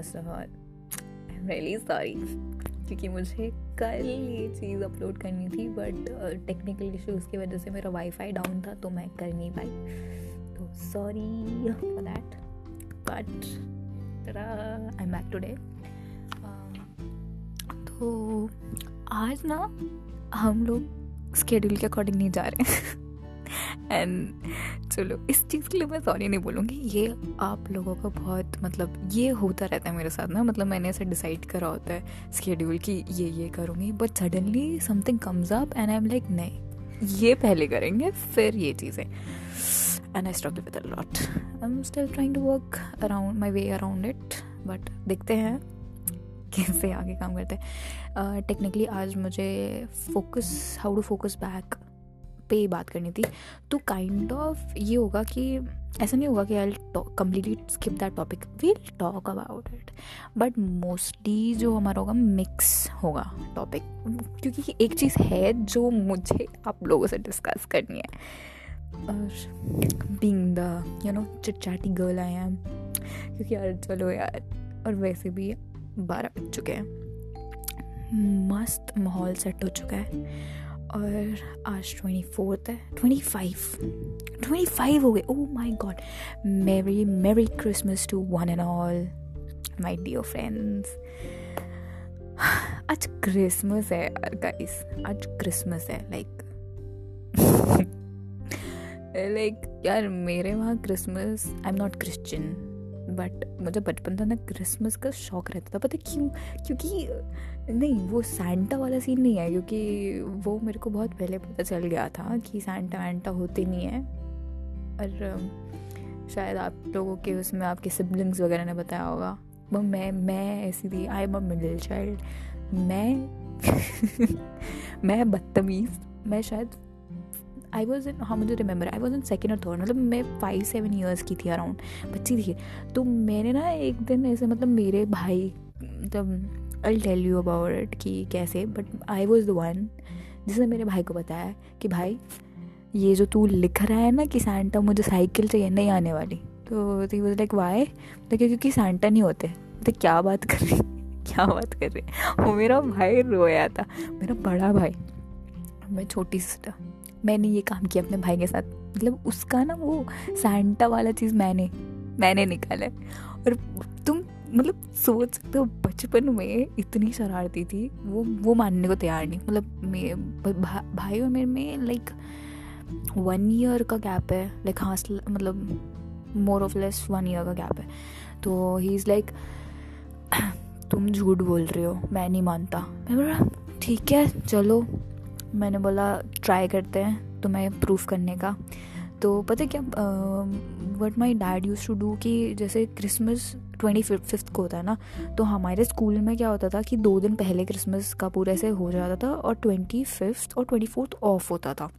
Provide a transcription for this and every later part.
First of I am really sorry क्योंकि मुझे कल ये चीज़ अपलोड करनी थी बट टेक्निकल इश्यूज़ की वजह से मेरा वाईफाई डाउन था तो मैं कर नहीं पाई। तो sorry for that but I am back today तो आज ना हम लोग स्केड्यूल के अकॉर्डिंग नहीं जा रहे एंड चलो, इस चीज़ के लिए मैं सॉरी नहीं बोलूँगी। ये आप लोगों को बहुत मतलब ये होता रहता है मेरे साथ ना मतलब मैंने ऐसे डिसाइड करा होता है स्केड्यूल कि ये ये करूँगी but suddenly something comes up and I am like नहीं ये पहले करेंगे फिर ये चीज़ें। And I struggle with lot I am still trying to work around my way around it but देखते हैं कैसे आगे काम करते हैं। टेक्निकली uh, आज मुझे focus how to focus back पे ही बात करनी थी। तो काइंड ऑफ़ ये होगा कि ऐसा नहीं होगा कि I completely skip that topic will talk about it but mostly जो हमारा होगा मिक्स होगा टॉपिक क्योंकि एक चीज़ है जो मुझे आप लोगों से डिस्कस करनी है। और being the you know chit chatty girl I am क्योंकि यार चलो यार, और वैसे भी बारह बज चुके हैं। मस्त माहौल सेट हो चुका है। और आज ट्वेंटी फोर्थ है ट्वेंटी फाइव ट्वेंटी फाइव हो गए। ओ my god merry merry Christmas to one and all my dear friends आज क्रिसमस है गाइस आज क्रिसमस है लाइक लाइक यार, मेरे वहाँ Christmas I am not Christian but मुझे बचपन था ना, क्रिसमस का शौक रहता था। पता क्यों? क्योंकि नहीं, वो सैंटा वाला सीन नहीं है, क्योंकि वो मेरे को बहुत पहले पता चल गया था कि सैंटा वैंटा होते नहीं है। और शायद आप लोगों के उसमें आपके सिबलिंग्स वगैरह ने बताया होगा। वो मैं मैं ऐसी थी I am a middle child मैं मैं बदतमीज़। मैं शायद आई वॉज़ इन हाँ मुझे remember I was in second और थर्ड मतलब मैं फाइव सेवन ईयर्स की थी अराउंड बच्ची थी तो मैंने ना एक दिन ऐसे मतलब मेरे भाई मतलब I tell you about it कि कैसे but I was the one जिसने मेरे भाई को बताया कि भाई, ये जो तू लिख रहा है ना कि सैंटा मुझे साइकिल चाहिए, नहीं आने वाली। तो वॉज़ लाइक वाई तो क्योंकि सैंटा नहीं होते। तो क्या बात कर रही क्या बात कर रही वो मेरा भाई रोया था, मेरा बड़ा भाई, मैं छोटी सिस्टर मैंने ये काम किया अपने भाई के साथ। मतलब उसका ना वो सैंटा वाला चीज़ मैंने मैंने निकाला और तुम मतलब सोच सकते हो बचपन में इतनी शरारती थी वो वो मानने को तैयार नहीं। मतलब मे भा, भाई और मेरे में लाइक वन ईयर का गैप है। लाइक हाँ मतलब more of less one year का गैप है। तो ही इज़ लाइक तुम झूठ बोल रहे हो मैं नहीं मानता। मैं बोला ठीक है चलो। मैंने बोला ट्राई करते हैं तो मैं प्रूफ करने का. तो पता क्या what my dad use to do कि जैसे क्रिसमस ट्वेंटी फिफ्थ को होता है ना तो हमारे स्कूल में क्या होता था कि दो दिन पहले क्रिसमस का पूरा ऐसे हो जाता था और ट्वेंटी फिफ्थ और ट्वेंटी फोर्थ ऑफ़ होता था।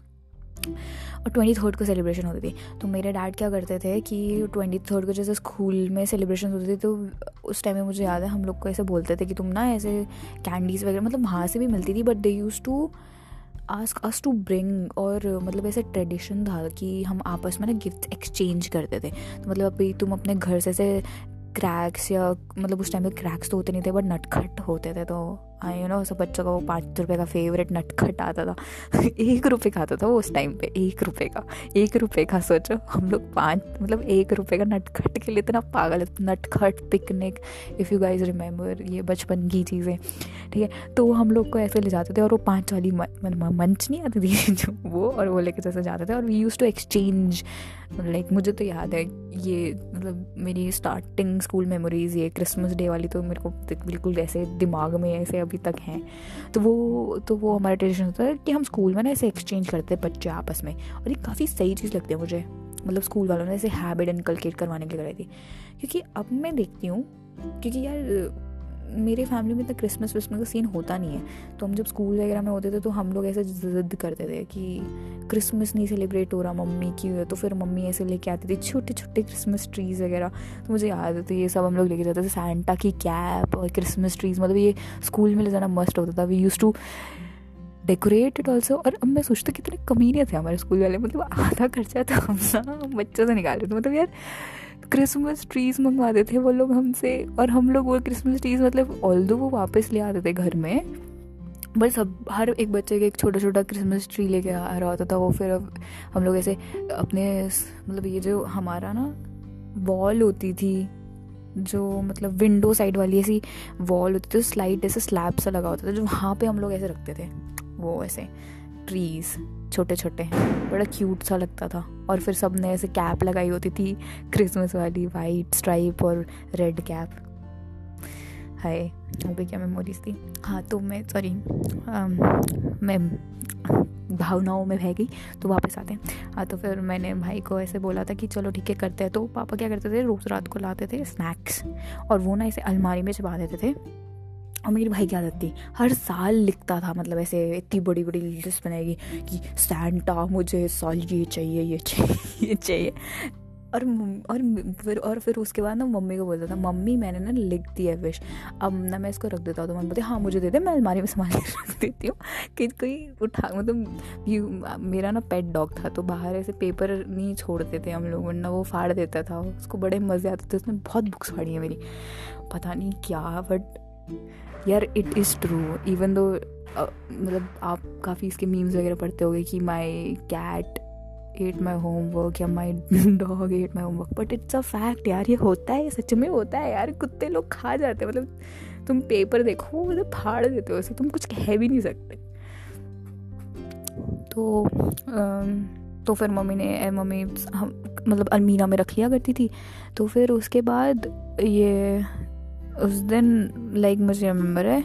और ट्वेंटी थर्ड को सेलिब्रेशन होती थी। तो मेरे डैड क्या करते थे कि ट्वेंटी थर्ड को जैसे स्कूल में सेलिब्रेशन होती थी तो उस टाइम में मुझे याद है, हम लोग को ऐसे बोलते थे कि तुम ना ऐसे कैंडीज़ वगैरह मतलब वहाँ से भी मिलती थी but they use to ask us to bring और मतलब ऐसा ट्रेडिशन था कि हम आपस में ना गिफ्ट एक्सचेंज करते थे। तो मतलब अभी तुम अपने घर से ऐसे क्रैक्स या मतलब उस टाइम पे क्रैक्स तो होते नहीं थे बट नटखट होते थे तो यू नो सब बच्चों का वो पाँच रुपये का फेवरेट नटखट आता था। एक रुपये का आता था वो उस टाइम पे, एक रुपये का, एक रुपये का, सोचो। हम लोग पाँच मतलब एक रुपये का नटखट के लिए इतना पागल नटखट picnic if you guys remember ये बचपन की चीज़ें। ठीक है तो हम लोग को ऐसे ले जाते थे और वो पाँच वाली मंच नहीं आती थी, जो वो और वो लेके जैसे जाते थे। और we use to exchange like मुझे तो याद है, ये मतलब मेरी स्टार्टिंग स्कूल मेमोरीज ये क्रिसमस डे वाली तो मेरे को बिल्कुल ऐसे दिमाग में ऐसे अभी तक हैं। तो वो तो वो हमारा ट्रेडिशन होता है कि हम स्कूल में ना ऐसे एक्सचेंज करते हैं बच्चे आपस में। और ये काफ़ी सही चीज़ लगती है मुझे। मतलब स्कूल वालों ने ऐसे हैबिट इनकलकेट करवाने के लिए कराई थी क्योंकि अब मैं देखती हूँ, क्योंकि यार मेरे फैमिली में तो क्रिसमस विसमस का सीन होता नहीं है। तो हम जब स्कूल वगैरह में होते थे तो हम लोग ऐसे ज़िद करते थे कि क्रिसमस नहीं सेलिब्रेट हो रहा मम्मी की तो फिर मम्मी ऐसे लेके आती थी छोटे छोटे क्रिसमस ट्रीज़ वगैरह। तो मुझे याद है तो ये सब हम लोग लेके जाते थे। सैंटा की कैप और क्रिसमस ट्रीज़ मतलब ये स्कूल में ले जाना मस्ट होता था। We use to decorated also और अब मैं सोचता कितने कमीने थे हमारे स्कूल वाले। मतलब आधा खर्चा तो हम ना बच्चों से निकाल रहे थे। मतलब यार क्रिसमस ट्रीज मंगवाते थे, वो लोग हमसे और हम लोग वो क्रिसमस ट्रीज मतलब ऑल दो वो वापस ले आते थे घर में बट सब, हर एक बच्चे के एक छोटा छोटा क्रिसमस ट्री लेके आ रहा होता था, वो फिर हम लोग ऐसे अपने मतलब ये जो हमारा ना वॉल होती थी, जो मतलब विंडो साइड वाली ऐसी वॉल होती थी स्लाइड ऐसे स्लैब सा लगा होता था, जो वहाँ पे हम लोग ऐसे रखते थे, वो ऐसे ट्रीज छोटे छोटे बड़ा क्यूट सा लगता था। और फिर सबने ऐसे कैप लगाई होती थी क्रिसमस वाली वाइट स्ट्राइप और रेड कैप हाय वो भी क्या मेमोरीज थी? हाँ तो मैं सॉरी मैं भावनाओं में बह गई तो वापस आते हैं। हाँ तो फिर मैंने भाई को ऐसे बोला था कि चलो ठीक है, करते हैं। तो पापा क्या करते थे? रोज़ रात को लाते थे स्नैक्स और वो ना ऐसे अलमारी में छुपा देते थे। और मेरी भाई की आदत थी हर साल लिखता था मतलब ऐसे इतनी बड़ी बड़ी लिस्ट बनाएगी कि सैंटा मुझे साल ये चाहिए ये चाहिए ये चाहिए। और और फिर और फिर उसके बाद ना मम्मी को बोलता था, मम्मी, मैंने ना लिख दी है विश अब ना मैं इसको रख देता हूँ तो मम्मी बोलती हाँ मुझे दे दे, मैं अलमारी में संभाल के रख देती हूँ। कि कोई उठा मतलब यू, मेरा ना पेट डॉग था तो बाहर ऐसे पेपर नहीं छोड़ते थे हम लोग, वरना वो फाड़ देता था। उसको बड़े मज़े आते थे, उसने बहुत बुक्स फाड़ी है मेरी। पता नहीं क्या बट यार it is true even though मतलब आप काफ़ी इसके मीम्स वगैरह पढ़ते होगे कि my cat ate my homework या my dog ate my homework but it's a fact यार, ये होता है, सच में होता है यार। कुत्ते लोग खा जाते हैं मतलब तुम पेपर देखो मतलब फाड़ देते हो उसे, तुम कुछ कह भी नहीं सकते। तो तो फिर मम्मी ने मम्मी हम मतलब अलमीरा में रख लिया करती थी। तो फिर उसके बाद ये उस दिन लाइक मुझे रिमेम्बर है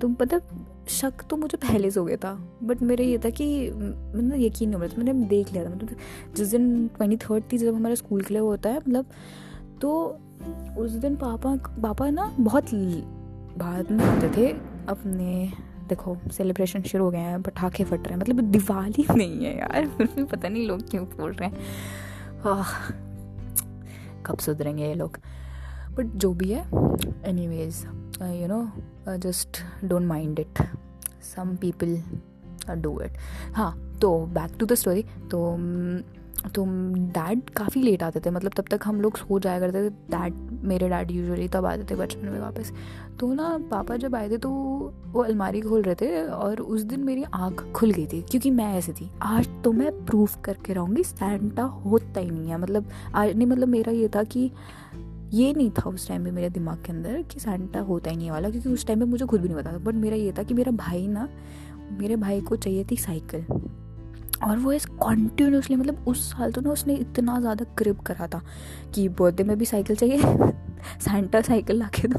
तो मतलब शक तो मुझे पहले से हो गया था बट मेरे ये था कि मतलब यकीन नहीं हो रहा था, मैंने देख लिया था मतलब जिस दिन ट्वेंटी थर्ड थी, जब हमारा स्कूल के लिए होता है मतलब तो उस दिन पापा पापा ना बहुत बाद में आते थे, अपने, देखो सेलिब्रेशन शुरू हो गए हैं, पटाखे फट रहे हैं मतलब दिवाली नहीं है यार पता नहीं लोग क्यों बोल रहे हैं। कब सुधरेंगे ये लोग? बट जो भी है anyways you know just don't mind it some people do it हाँ तो बैक टू द स्टोरी तो तो डैड काफ़ी लेट आते थे मतलब तब तक हम लोग सो जाया करते थे डैड मेरे डैड यूजुअली तब आते थे बचपन में वापस। तो ना पापा जब आए थे तो वो अलमारी खोल रहे थे और उस दिन मेरी आँख खुल गई थी, क्योंकि मैं ऐसी थी। आज तो मैं प्रूफ करके रहूँगी सैंटा होता ही नहीं है मतलब आज नहीं मतलब मेरा ये था कि ये नहीं था उस टाइम पे मेरे दिमाग के अंदर कि सेंटा होता ही नहीं वाला, क्योंकि उस टाइम पे मुझे खुद भी नहीं पता था। बट मेरा ये था कि मेरा भाई ना, मेरे भाई को चाहिए थी साइकिल और वो इस कॉन्टीन्यूसली मतलब उस साल तो ना उसने इतना ज़्यादा क्रिप करा था कि बर्थडे में भी साइकिल चाहिए सेंटा साइकिल ला के दो।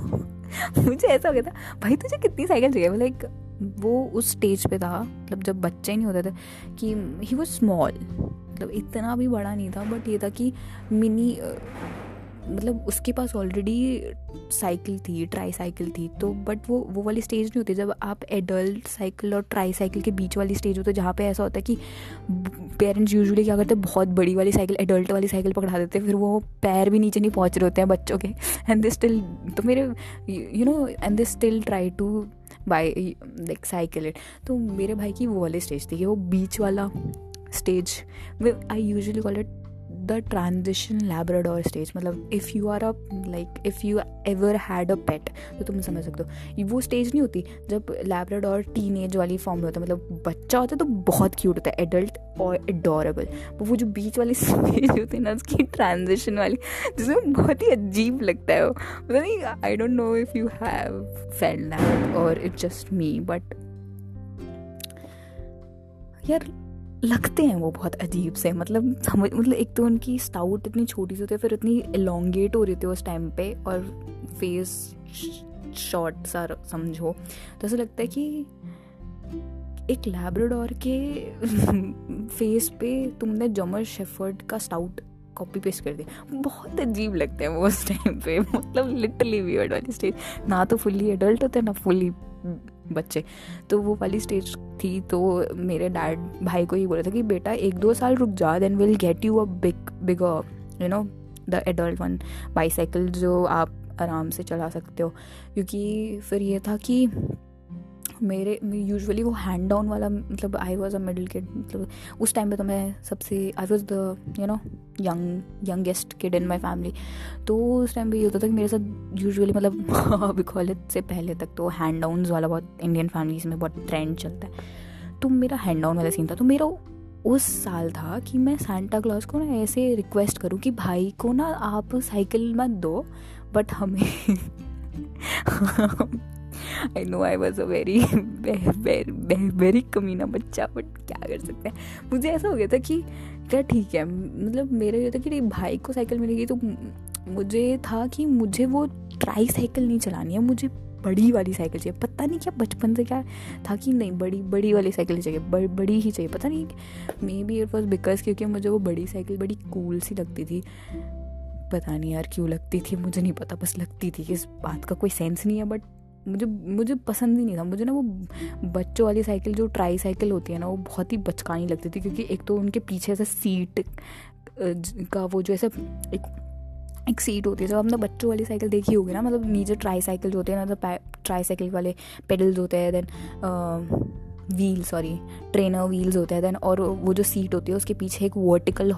मुझे ऐसा हो गया था, भाई तुझे कितनी साइकिल चाहिए? लाइक वो उस स्टेज पे था मतलब जब बच्चे नहीं होते थे, कि ही वॉज़ स्मॉल मतलब इतना भी बड़ा नहीं था बट ये था कि मिनी मतलब उसके पास ऑलरेडी साइकिल थी ट्राई साइकिल थी तो बट वो वो वाली स्टेज नहीं होती। जब आप एडल्ट साइकिल और ट्राई साइकिल के बीच वाली स्टेज होती है जहाँ पे ऐसा होता है कि पेरेंट्स यूजुअली क्या करते हैं, बहुत बड़ी वाली साइकिल एडल्ट वाली साइकिल पकड़ा देते हैं, फिर वो पैर भी नीचे नहीं पहुँच रहे होते हैं बच्चों के। एंड दे स्टिल तो मेरे you know and they still try to buy like cycle it तो मेरे भाई की वो वाली स्टेज थी कि वो बीच वाला stage I usually call it the transition labrador stage मतलब if you are a like if you ever had a pet तो तुम समझ सकते हो। वो स्टेज नहीं होती, जब लैब्राडोर टीन एज वाली फॉर्म में होता है मतलब बच्चा होता है तो बहुत क्यूट होता है एडल्ट और एडोरेबल वो जो बीच वाली स्टेज होती है ना, उसकी ट्रांजिशन वाली, जिसमें बहुत ही अजीब लगता है वो। मतलब नहीं I don't know if you have felt that और इट्स जस्ट मी बट यार लगते हैं वो बहुत अजीब से। मतलब समझ मतलब एक तो उनकी स्टाउट इतनी छोटी सी होती है, फिर इतनी एलोंगेट हो रही थी उस टाइम पे और फेस शॉर्ट सा समझो। तो ऐसा लगता है कि एक लैब्राडोर के फेस पे तुमने जमर शेफर्ड का स्टाउट कॉपी पेस्ट कर दिया। बहुत अजीब लगते हैं वो उस टाइम पे। मतलब लिटरली वियर्ड वाली स्टेज ना तो फुल्ली एडल्ट होते हैं ना फुल्ली बच्चे। तो वो वाली स्टेज थी तो मेरे डैड भाई को ये बोला था कि, बेटा, एक दो साल रुक जा then will get you a big big you know the adult one bicycle जो आप आराम से चला सकते हो। क्योंकि फिर ये था कि मेरे यूजुअली वो हैंड डाउन वाला मतलब I was a middle kid मतलब उस टाइम पे तो मैं सबसे I was the you know young youngest kid in my family तो उस टाइम पे ये होता था कि मेरे साथ यूजुअली मतलब अभी कॉलेज से पहले तक तो हैंड डाउन्स वाला बहुत इंडियन फैमिलीज़ में बहुत ट्रेंड चलता है। तो मेरा हैंड डाउन वाला सीन था। तो मेरा उस साल था कि मैं सेंटा क्लॉज को ना ऐसे रिक्वेस्ट करूँ कि भाई को ना आप साइकिल मत दो बट हमें I know I was a very very कमीना बच्चा बट क्या कर सकते हैं? मुझे ऐसा हो गया था कि क्या ठीक है मतलब मेरा ये था कि भाई को साइकिल मिलेगी तो मुझे था कि मुझे वो ट्राई साइकिल नहीं चलानी है मुझे बड़ी वाली साइकिल चाहिए। पता नहीं क्या बचपन से क्या था कि नहीं बड़ी बड़ी वाली साइकिल चाहिए बड़, बड़ी ही चाहिए। पता नहीं maybe it was because क्योंकि मुझे वो बड़ी साइकिल बड़ी कूल सी लगती थी। पता नहीं यार क्यों लगती थी मुझे नहीं पता बस लगती थी इस बात का कोई सेंस नहीं है बट मुझे मुझे पसंद ही नहीं था। मुझे ना वो बच्चों वाली साइकिल, जो ट्राई साइकिल होती है ना, वो बहुत ही बचकानी लगती थी, क्योंकि एक तो उनके पीछे से सीट का वो जो ऐसा एक एक सीट होती है। जब आपने बच्चों वाली साइकिल देखी होगी ना मतलब नीचे ट्राई साइकिल होते हैं ना तो ट्राई साइकिल वाले पेडल्स होते हैं then wheel sorry trainer wheels होते हैं देन और वो जो सीट होती है, उसके पीछे एक वर्टिकल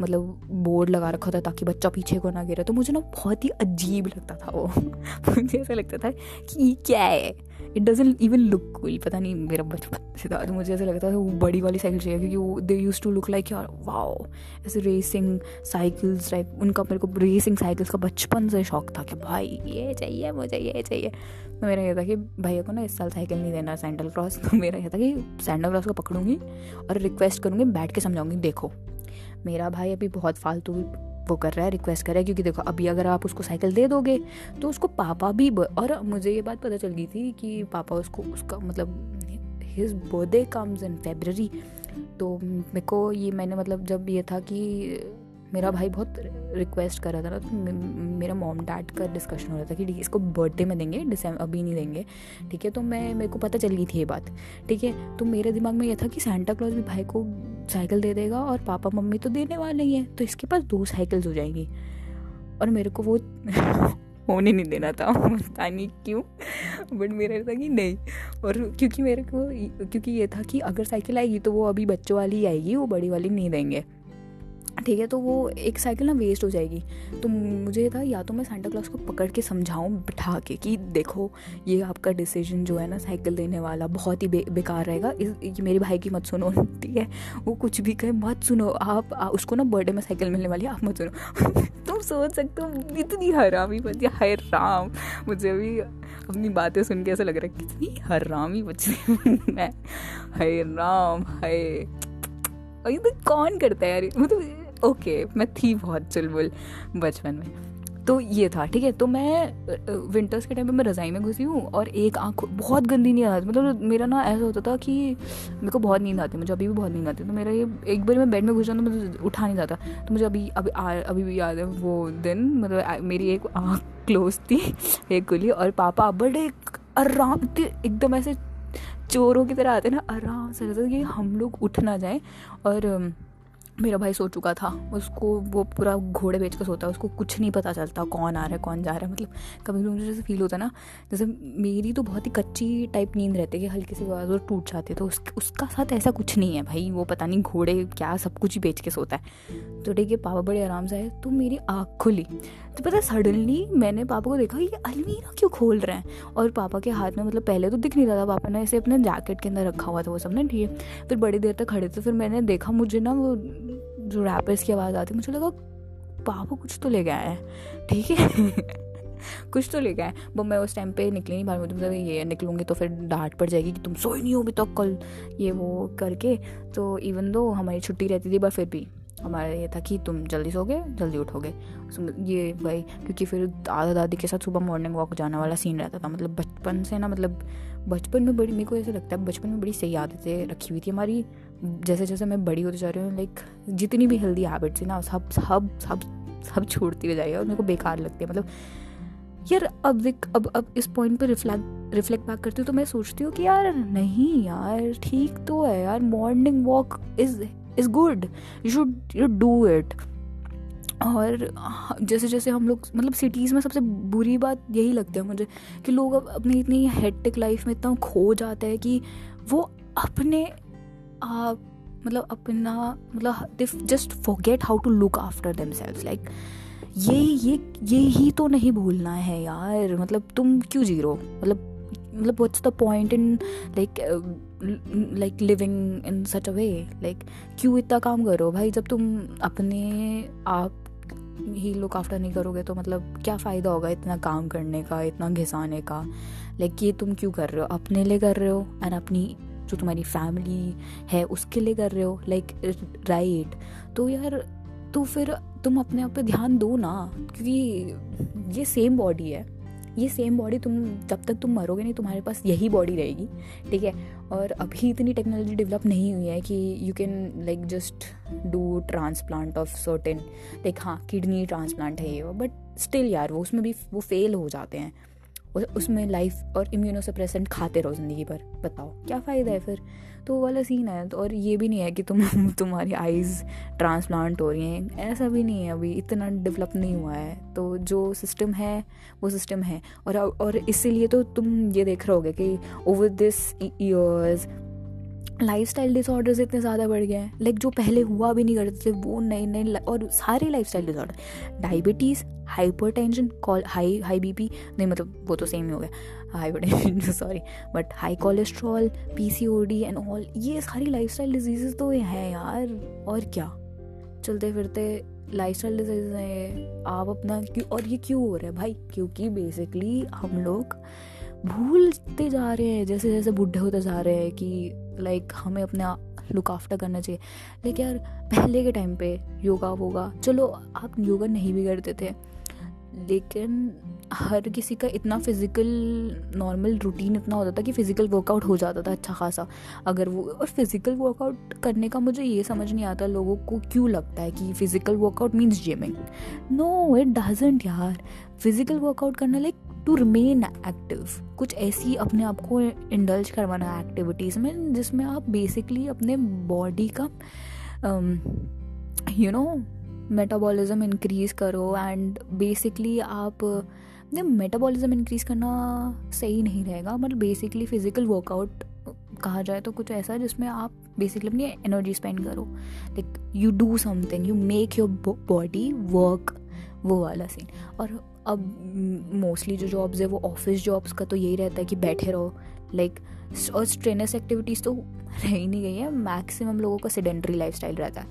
मतलब बोर्ड लगा रखा था ताकि बच्चा पीछे को ना गिरे। तो मुझे ना बहुत ही अजीब लगता था वो। मुझे ऐसा लगता था कि क्या है? It doesn't even look cool पता नहीं मेरा बचपन से था तो मुझे ऐसा लगता था वो बड़ी वाली साइकिल चाहिए, क्योंकि वो they use to look like यार वाओ ऐसे रेसिंग साइकिल्स टाइप उनका मेरे को रेसिंग साइकिल्स का बचपन से शौक था कि भाई, ये चाहिए मुझे ये चाहिए। तो मेरा ये था कि भैया को ना इस साल साइकिल नहीं देना सैंडल क्रॉस तो मेरा ये था कि सैंडल क्रॉस को पकड़ूँगी और रिक्वेस्ट करूँगी, बैठ के समझाऊँगी, देखो। मेरा भाई अभी बहुत फालतू वो कर रहा है रिक्वेस्ट कर रहा है, क्योंकि देखो, अभी अगर आप उसको साइकिल दे दोगे तो उसको पापा भी और मुझे ये बात पता चल गई थी कि पापा उसको, उसका मतलब his birthday comes in February तो मेरे को ये मैंने मतलब जब ये था कि मेरा भाई बहुत रिक्वेस्ट कर रहा था ना तो मेरा मॉम डैड का डिस्कशन हो रहा था कि ठीक है, इसको बर्थडे में देंगे डिसम्बर अभी नहीं देंगे, ठीक है? तो मैं, मेरे को पता चल गई थी ये बात, ठीक है? तो मेरे दिमाग में ये था कि सेंटा क्लॉज भी भाई को साइकिल दे देगा और पापा, मम्मी तो देने वाले ही हैं तो इसके पास दो साइकिल्स हो जाएँगी। और मेरे को वो होने नहीं देना था, पता नहीं क्यों बट मेरा था कि नहीं। और क्योंकि मेरे को, क्योंकि ये था कि अगर साइकिल आएगी तो वो अभी बच्चों वाली आएगी, वो बड़ी वाली नहीं देंगे। ठीक है तो वो एक साइकिल ना वेस्ट हो जाएगी। तो मुझे था या तो मैं सेंटा क्लॉज को पकड़ के समझाऊँ बिठा के कि देखो ये आपका डिसीज़न जो है ना साइकिल देने वाला बहुत ही बे, बेकार रहेगा। इस ये मेरे भाई की मत सुनो ठीक है? वो कुछ भी कहे मत सुनो। आप आ, उसको ना बर्थडे में साइकिल मिलने वाली है आप मत सुनो। तुम सोच सकते हो इतनी हरामी बची हाय राम मुझे अभी अपनी बातें सुन के ऐसा लग रहा है कितनी हरामी बची मैं। हाय। राम हाय तो कौन करता है यार? मतलब ओके मैं थी बहुत चुलबुल बचपन में। तो ये था ठीक है? तो मैं विंटर्स के टाइम पे मैं रज़ाई में घुसी हूँ और एक आँख बहुत गंदी नींद आती मतलब मेरा ना ऐसा होता था कि मेरे को बहुत नींद आती मुझे अभी भी बहुत नींद आती तो मेरा ये एक बार मैं बेड में घुस जाऊँ तो मुझे उठा नहीं जाता तो मुझे अभी अभी आ, अभी भी याद है वो दिन मतलब मेरी एक आँख क्लोज थी एक खुली और पापा बड़े आराम एकदम ऐसे चोरों की तरह आते ना आराम से रहता कि हम लोग उठ ना जाए और मेरा भाई सो चुका था उसको वो पूरा घोड़े बेच कर सोता है उसको कुछ नहीं पता चलता कौन आ रहा है कौन जा रहा है मतलब कभी भी मुझे जैसे फील होता है ना जैसे मेरी तो बहुत ही कच्ची टाइप नींद रहती है कि हल्की सी आवाज़ और टूट जाती है तो उस, उसका साथ ऐसा कुछ नहीं है भाई वो पता नहीं घोड़े क्या सब कुछ ही बेच के सोता है। तो ठीक है पापा बड़े आराम से आए तो मेरी आँख खुली तो पता सडनली मैंने पापा को देखा, ये अलमीरा क्यों खोल रहे हैं? और पापा के हाथ में मतलब पहले तो दिख नहीं रहा था, पापा ने ऐसे अपने जैकेट के अंदर रखा हुआ था वो सब ना, ठीक है। फिर बड़ी देर तक खड़े थे, फिर मैंने देखा, मुझे ना वो जो रैपर्स की आवाज़ आती, मुझे लगा, पापा कुछ तो ले गया है। ठीक है। कुछ तो ले है। वो मैं उस टाइम पे निकली नहीं बाहर मुझे मतलब ये निकलूँगी तो फिर डांट पड़ जाएगी कि तुम सोई नहीं हो अभी तक कल, ये वो करके। तो इवन दो हमारी छुट्टी रहती थी बट फिर भी हमारा ये था कि तुम जल्दी सोगे, जल्दी उठोगे। ये भाई क्योंकि फिर दादा दादी के साथ सुबह मॉर्निंग वॉक जाने वाला सीन रहता था। मतलब बचपन से ना मतलब बचपन में बड़ी, मेरे को ऐसा लगता है बचपन में बड़ी सही आदतें रखी हुई थी हमारी। जैसे जैसे मैं बड़ी होती जा रही हूँ लाइक जितनी भी हेल्दी हैबिट्स है ना, सब सब सब सब छोड़ती हुई जाएगी और मेरे को बेकार लगती है। मतलब यार, अब देख अब अब इस पॉइंट पर रिफ्लेक्ट रिफ्लेक्ट बैक करती हूँ तो मैं सोचती हूँ कि यार, नहीं यार, ठीक तो है यार morning walk is is good you should you do it और जैसे जैसे हम लोग मतलब सिटीज़ में सबसे बुरी बात यही लगती है मुझे कि लोग अब अपनी इतनी हेक्टिक लाइफ में इतना खो जाते हैं कि वो अपने आप मतलब अपना मतलब they just forget how to look after themselves like ये ये ये ही तो नहीं भूलना है यार। मतलब तुम क्यों ज़ीरो मतलब मतलब what's the point in like like living in such a way like क्यों इतना काम करो भाई, जब तुम अपने आप ही लुक आफ्टर नहीं करोगे तो मतलब क्या फ़ायदा होगा इतना काम करने का, इतना घिसाने का? लाइक ये तुम क्यों कर रहे हो? अपने लिए कर रहे हो? एंड अपनी जो तुम्हारी फैमिली है, उसके लिए कर रहे हो? लाइक राइट तो यार तो फिर तुम अपने आप पे ध्यान दो ना, क्योंकि ये सेम बॉडी है। ये सेम बॉडी तुम, जब तक तुम मरोगे नहीं, तुम्हारे पास यही बॉडी रहेगी, ठीक है? और अभी इतनी टेक्नोलॉजी डेवलप नहीं हुई है कि you can like just do transplant of certain like हाँ किडनी ट्रांसप्लांट है ये बट स्टिल यार, वो उसमें भी, वो फेल हो जाते हैं। उसमें लाइफ और इम्यूनोसप्रेसेंट खाते रहो ज़िंदगी पर बताओ, क्या फ़ायदा है फिर? तो वो वाला सीन है तो और ये भी नहीं है कि तुम, तुम्हारी आइज़ ट्रांसप्लांट हो रही हैं, ऐसा भी नहीं है अभी, इतना डेवलप नहीं हुआ है तो जो सिस्टम है, वो सिस्टम है, और और इसीलिए तो तुम ये देख रहे होगे कि over this years lifestyle disorders इतने ज़्यादा बढ़ गए हैं लाइक जो पहले हुआ भी नहीं करते थे, वो नए नए और सारे lifestyle disorder diabetes hypertension high high B P नहीं मतलब वो तो सेम ही हो गया tension sorry but high cholesterol P C O D and all ये सारी लाइफ स्टाइल डिज़ीज़ तो हैं यार, और क्या? चलते फिरते लाइफ स्टाइल डिज़ीज़ हैं आप अपना क्यों और ये क्यों हो रहा है भाई? क्योंकि बेसिकली हम लोग भूलते जा रहे हैं, जैसे जैसे बूढ़े होते जा रहे हैं कि लाइक हमें अपना लुक आफ्टर करना चाहिए। लेकिन यार, पहले के टाइम पे योगा वोगा, चलो, आप योगा नहीं भी करते थे लेकिन हर किसी का इतना फ़िज़िकल नॉर्मल रूटीन इतना होता था कि फ़िज़िकल वर्कआउट हो जाता था अच्छा खासा। अगर वो, और फ़िज़िकल वर्कआउट करने का मुझे ये समझ नहीं आता लोगों को क्यों लगता है कि physical workout means gymming no it doesn't यार। फ़िज़िकल वर्कआउट करना लाइक टू रिमेन एक्टिव कुछ ऐसी अपने आप को इंडल्ज करवाना है एक्टिविटीज़ में जिसमें आप बेसिकली अपने बॉडी का यू नो मेटाबॉलिज्म इंक्रीज करो एंड बेसिकली आप मेटाबॉलिज्म इंक्रीज करना सही नहीं रहेगा मतलब बेसिकली फ़िज़िकल वर्कआउट कहा जाए तो कुछ ऐसा जिसमें आप बेसिकली अपनी एनर्जी स्पेंड करो। Like you do something you make your body work वो वाला सीन और अब मोस्टली जो जॉब्स है, वो ऑफ़िस जॉब्स का तो यही रहता है कि बैठे रहो। लाइक और स्ट्रेनस एक्टिविटीज़ तो रह ही नहीं गई है मैक्सिमम लोगों का सेडेंट्री लाइफ रहता है।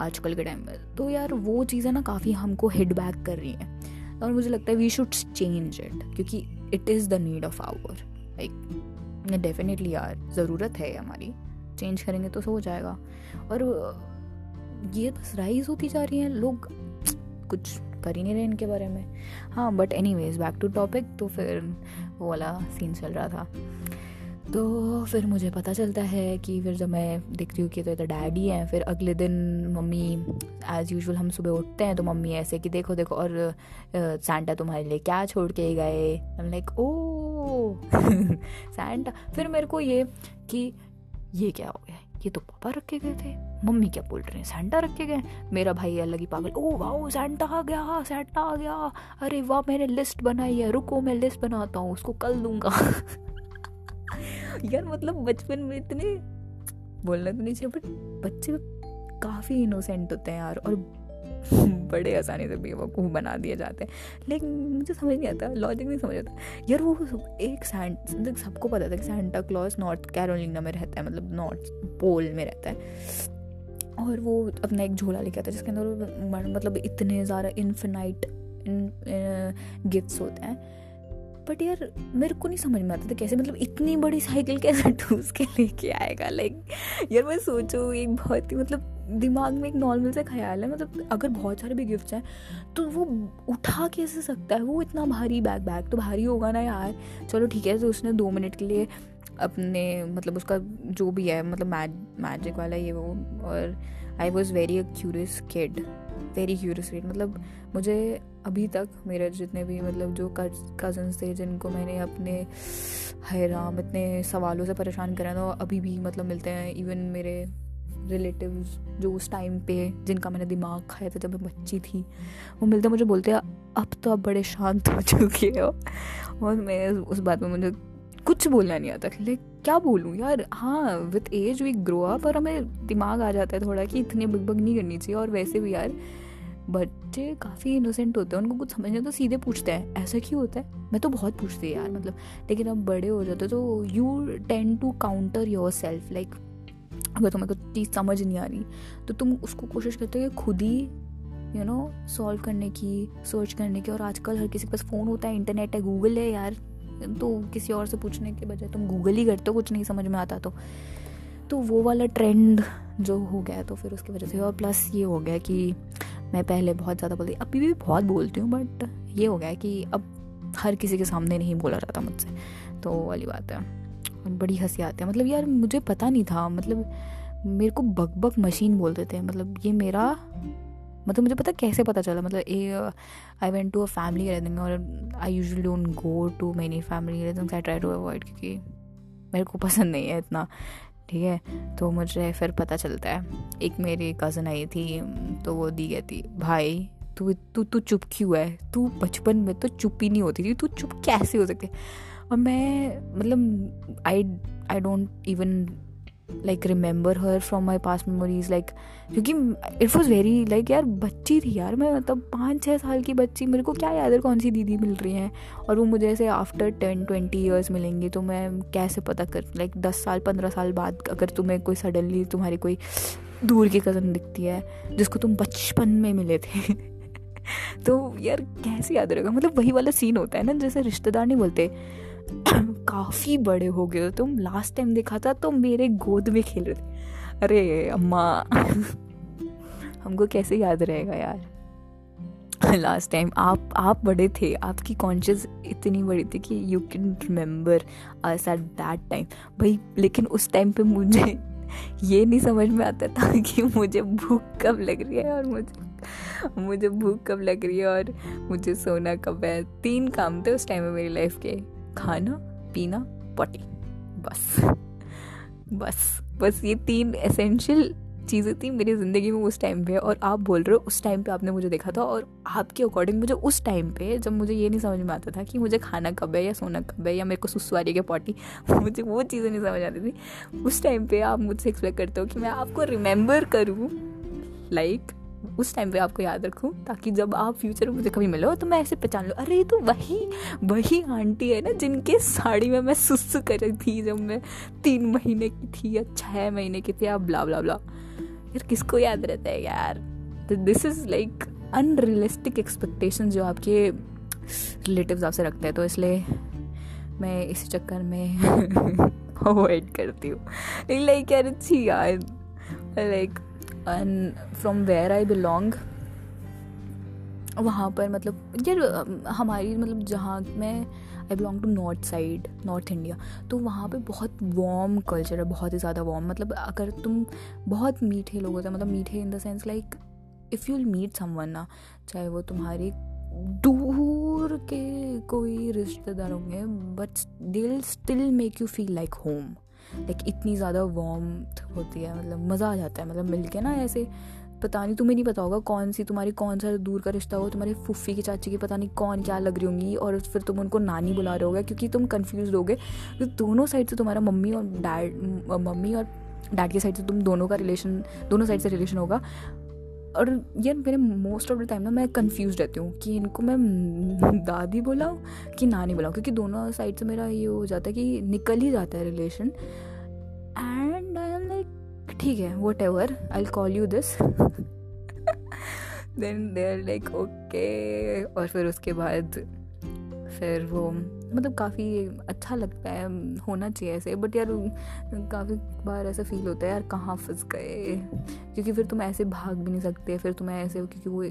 आजकल के टाइम में। तो यार वो चीज़ें ना काफ़ी हमको हिट बैक कर रही हैं। और मुझे लगता है वी शुड चेंज इट क्योंकि it is the need of hour like definitely यार, ज़रूरत है हमारी। चेंज करेंगे तो हो जाएगा। और ये बस राइज होती जा रही है, लोग कुछ कर ही नहीं रहे इनके बारे में। हाँ but anyways back to topic तो फिर वो वाला सीन चल रहा था। तो फिर मुझे पता चलता है कि फिर जब मैं देखती हूँ कि तो इधर डैडी हैं, फिर अगले दिन मम्मी एज़ यूजल हम सुबह उठते हैं तो मम्मी ऐसे कि देखो देखो, और सैंटा तुम्हारे लिए क्या छोड़ के गए? लाइक ओ सैंटा फिर मेरे को ये कि ये क्या हो गया? ये तो पापा रखे गए थे। मम्मी क्या बोल रहे हैं? सेंटा रखे गए? मेरा भाई अलग ही पागल। ओ वाह सेंटा आ गया सेंटा आ गया। अरे वाह, मैंने लिस्ट बनाई है, रुको, मैं लिस्ट बनाता हूँ, उसको कल दूँगा। यार मतलब बचपन में इतने बोलना तो नहीं चाहिए बट बच्चे काफ़ी इनोसेंट होते हैं यार और बड़े आसानी से बेवकूफ़ बना दिए जाते हैं। लेकिन मुझे समझ नहीं आता लॉजिक नहीं समझ आता। यार वो एक सैंट सबको पता था कि सेंटा क्लॉज नॉर्थ कैरोलिना में रहता है मतलब नॉर्थ पोल में रहता है। और वो अपना एक झोला लेके आता है, जिसके अंदर मतलब इतने ज़्यादा इन्फिनाइट गिफ्ट्स होते हैं। बट यार, मेरे को नहीं समझ में आता था कैसे मतलब इतनी बड़ी साइकिल कैसे ठूस के लेके आएगा लाइक यार मैं सोचूँ, एक बहुत ही मतलब दिमाग में एक नॉर्मल सा ख्याल है मतलब अगर बहुत सारे भी गिफ्ट्स हैं तो वो उठा कैसे सकता है? वो इतना भारी बैग बैग तो भारी होगा ना यार। चलो ठीक है तो उसने दो मिनट के लिए अपने मतलब उसका जो भी है मतलब मैज मैजिक वाला ये वो, और I was very a curious kid very curious kid मतलब मुझे अभी तक मेरे जितने भी मतलब जो कज़न्स थे, जिनको मैंने अपने हैराम इतने सवालों से परेशान करा तो अभी भी मतलब मिलते हैं इवन मेरे रिलेटिव जो उस टाइम पे जिनका मैंने दिमाग खाया था जब मैं बच्ची थी, वो मिलते मुझे बोलते हैं, अब तो आप बड़े शांत हो चुके हो। और मैं उस बात में मुझे कुछ बोलना नहीं आता लाइक क्या बोलूँ यार? हाँ with age we grow up और हमें दिमाग आ जाता है थोड़ा कि इतनी बग बग नहीं करनी चाहिए और वैसे भी यार। बच्चे काफ़ी इनोसेंट होते हैं, उनको कुछ समझना तो सीधे पूछते हैं, ऐसा क्यों होता है? मैं तो बहुत पूछती यार मतलब। लेकिन अब बड़े हो जाते तो you tend to counter yourself like अगर तुम्हें कुछ चीज़ समझ नहीं आ रही तो तुम उसको कोशिश करते हो कि खुद ही यू नो सॉल्व करने की सर्च करने की। और आजकल हर किसी के पास फ़ोन होता है इंटरनेट है गूगल है यार। तो किसी और से पूछने के बजाय तुम गूगल ही करते हो, कुछ नहीं समझ में आता तो। तो वो वाला ट्रेंड जो हो गया तो फिर उसकी वजह से और प्लस ये हो गया कि मैं पहले बहुत ज़्यादा बोलती, अभी भी बहुत बोलती हूँ बट ये हो गया कि अब हर किसी के सामने नहीं बोला जाता मुझसे। तो वाली बात है। बड़ी हँसी आती है। मतलब यार, मुझे पता नहीं था मतलब मेरे को बक बक मशीन बोलते थे मतलब ये मेरा मतलब मुझे पता कैसे पता चला? मतलब ए I went to a family gathering और I usually don't go to many family gatherings I try to avoid क्योंकि मेरे को पसंद नहीं है इतना। ठीक है? तो मुझे फिर पता चलता है। एक मेरी कज़न आई थी तो वो दी गई थी, भाई, तू तू तू चुप क्यों है? तू बचपन में तो चुप ही नहीं होती थी। तू चुप कैसे हो सकती और मैं मतलब I I don't even like remember her from my past memories like क्योंकि इट वॉज़ वेरी लाइक यार, बच्ची थी यार मैं मतलब पाँच छः साल की बच्ची, मेरे को क्या याद है कौन सी दीदी मिल रही हैं? और वो मुझे ऐसे आफ्टर टेन ट्वेंटी ईयर्स मिलेंगी तो मैं कैसे पता कर लाइक दस साल, पंद्रह साल बाद अगर तुम्हें कोई सडनली तुम्हारी कोई दूर की कज़न दिखती है, जिसको तुम बचपन में मिले थे। तो यार, कैसे याद रहेगा? मतलब वही वाला सीन होता है ना, जैसे रिश्तेदार नहीं बोलते काफ़ी बड़े हो गए हो तुम। लास्ट टाइम देखा था तो मेरे गोद में खेल रहे थे। अरे अम्मा। हमको कैसे याद रहेगा यार? लास्ट टाइम आप आप बड़े थे। आपकी कॉन्शियस इतनी बड़ी थी कि you can remember us at that time भाई, लेकिन उस टाइम पे मुझे ये नहीं समझ में आता था कि मुझे भूख कब लग रही है और मुझे मुझे भूख कब लग रही है और मुझे सोना कब है। तीन काम थे उस टाइम में मेरी लाइफ के। खाना, पीना पटी बस. बस. बस ये तीन एसेंशियल चीज़ें थी मेरी ज़िंदगी में उस टाइम पे और आप बोल रहे हो उस टाइम पे आपने मुझे देखा था और आपके अकॉर्डिंग मुझे उस टाइम पे जब मुझे ये नहीं समझ में आता था कि मुझे खाना कब है या सोना कब है या मेरे को सुसवारी के पॉटी मुझे वो चीज़ें नहीं समझ आती थी। उस टाइम पे आप मुझसे एक्सपेक्ट करते हो कि मैं आपको रिमेंबर करूँ लाइक उस टाइम पे आपको याद रखूँ, ताकि जब आप फ्यूचर में मुझे कभी मिलो तो मैं ऐसे पहचान लूँ, अरे तो वही वही आंटी है ना, जिनके साड़ी में मैं सुस कर रही थी जब मैं तीन महीने की थी या छः महीने की थी, या ब्ला ब्ला ब्ला यार, किसको याद रहता है यार? तो this is like unrealistic expectation जो आपके रिलेटिव आपसे रखते हैं तो इसलिए मैं इस चक्कर में अवॉइड करती हूँ। लाइक यार अच्छी यार। Like and from where I belong वहाँ पर मतलब यार, हमारी मतलब जहाँ मैं I belong to north side north India तो वहाँ पे बहुत वार्म कल्चर है, बहुत ही ज़्यादा वार्म मतलब अगर तुम बहुत मीठे लोग होते हैं मतलब मीठे in the sense like if you meet someone ना, चाहे वो तुम्हारे दूर के कोई रिश्तेदार होंगे but they'll still make you feel like home like इतनी ज़्यादा वार्म होती है मतलब मज़ा आ जाता है मतलब मिल के ना ऐसे, पता नहीं, तुम्हें नहीं पता होगा कौन सी तुम्हारी, कौन सा दूर का रिश्ता हो तुम्हारी फुफ्फी की चाची की पता नहीं कौन क्या लग रही होंगी, और फिर तुम उनको नानी बुला रहे होगे, क्योंकि तुम कन्फ्यूज़ होगे। तो दोनों साइड से तुम्हारा मम्मी और डैड मम्मी और डैड की साइड से तुम दोनों का रिलेशन दोनों साइड से रिलेशन होगा। और यार मेरे मोस्ट ऑफ़ द टाइम ना मैं कंफ्यूज रहती हूँ कि इनको मैं दादी बुलाऊँ कि नानी बुलाऊँ, क्योंकि दोनों साइड से मेरा ये हो जाता है कि निकल ही जाता है relation and I am like ठीक है whatever I call you this then they are like okay और फिर उसके बाद फिर वो मतलब काफ़ी अच्छा लगता है होना चाहिए ऐसे। बट यार काफ़ी बार ऐसा फील होता है, यार, कहाँ फंस गए? क्योंकि फिर तुम ऐसे भाग भी नहीं सकते, फिर तुम्हें ऐसे, क्योंकि वो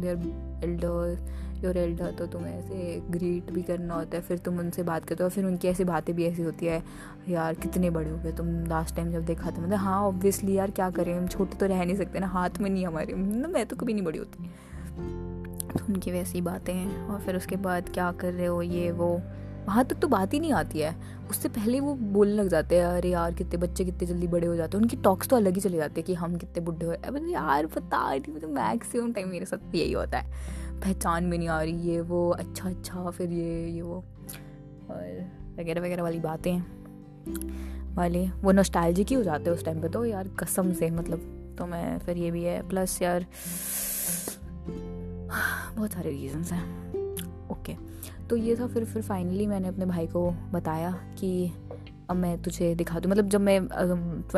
देर एल्डर योर एल्डर तो तुम्हें ऐसे ग्रीट भी करना होता है, फिर तुम उनसे बात करते हो फिर उनकी ऐसी बातें भी ऐसी होती है, यार, कितने बड़े हो गए तुम लास्ट टाइम जब देखा था? मतलब हाँ ऑब्वियसली यार, क्या करें, हम छोटे तो रह नहीं सकते ना, हाथ में नहीं हमारे। मतलब मैं तो कभी नहीं बड़ी होती। तो उनकी वैसी बातें और फिर उसके बाद क्या कर रहे हो, ये, वो। वहाँ तक तो बात ही नहीं आती है। उससे पहले वो बोलने लग जाते हैं, अरे यार, कितने बच्चे कितने जल्दी बड़े हो जाते हैं। उनकी टॉक्स तो अलग ही चले जाते हैं कि हम कितने बुढ़े हो। मतलब यार, पता नहीं मतलब मैक्सिमम टाइम मेरे साथ यही होता है। पहचान भी नहीं आ रही, ये वो अच्छा अच्छा फिर ये ये वो, और वगैरह वगैरह वाली बातें वाले। वो नोस्टाइलजिक ही हो जाते हैं उस टाइम पे तो यार, कसम से मतलब तो मैं, फिर ये भी है। प्लस यार, बहुत सारे रीजंस हैं। तो ये था, फिर फिर फाइनली मैंने अपने भाई को बताया कि अब मैं तुझे दिखा दूँ। मतलब जब मैं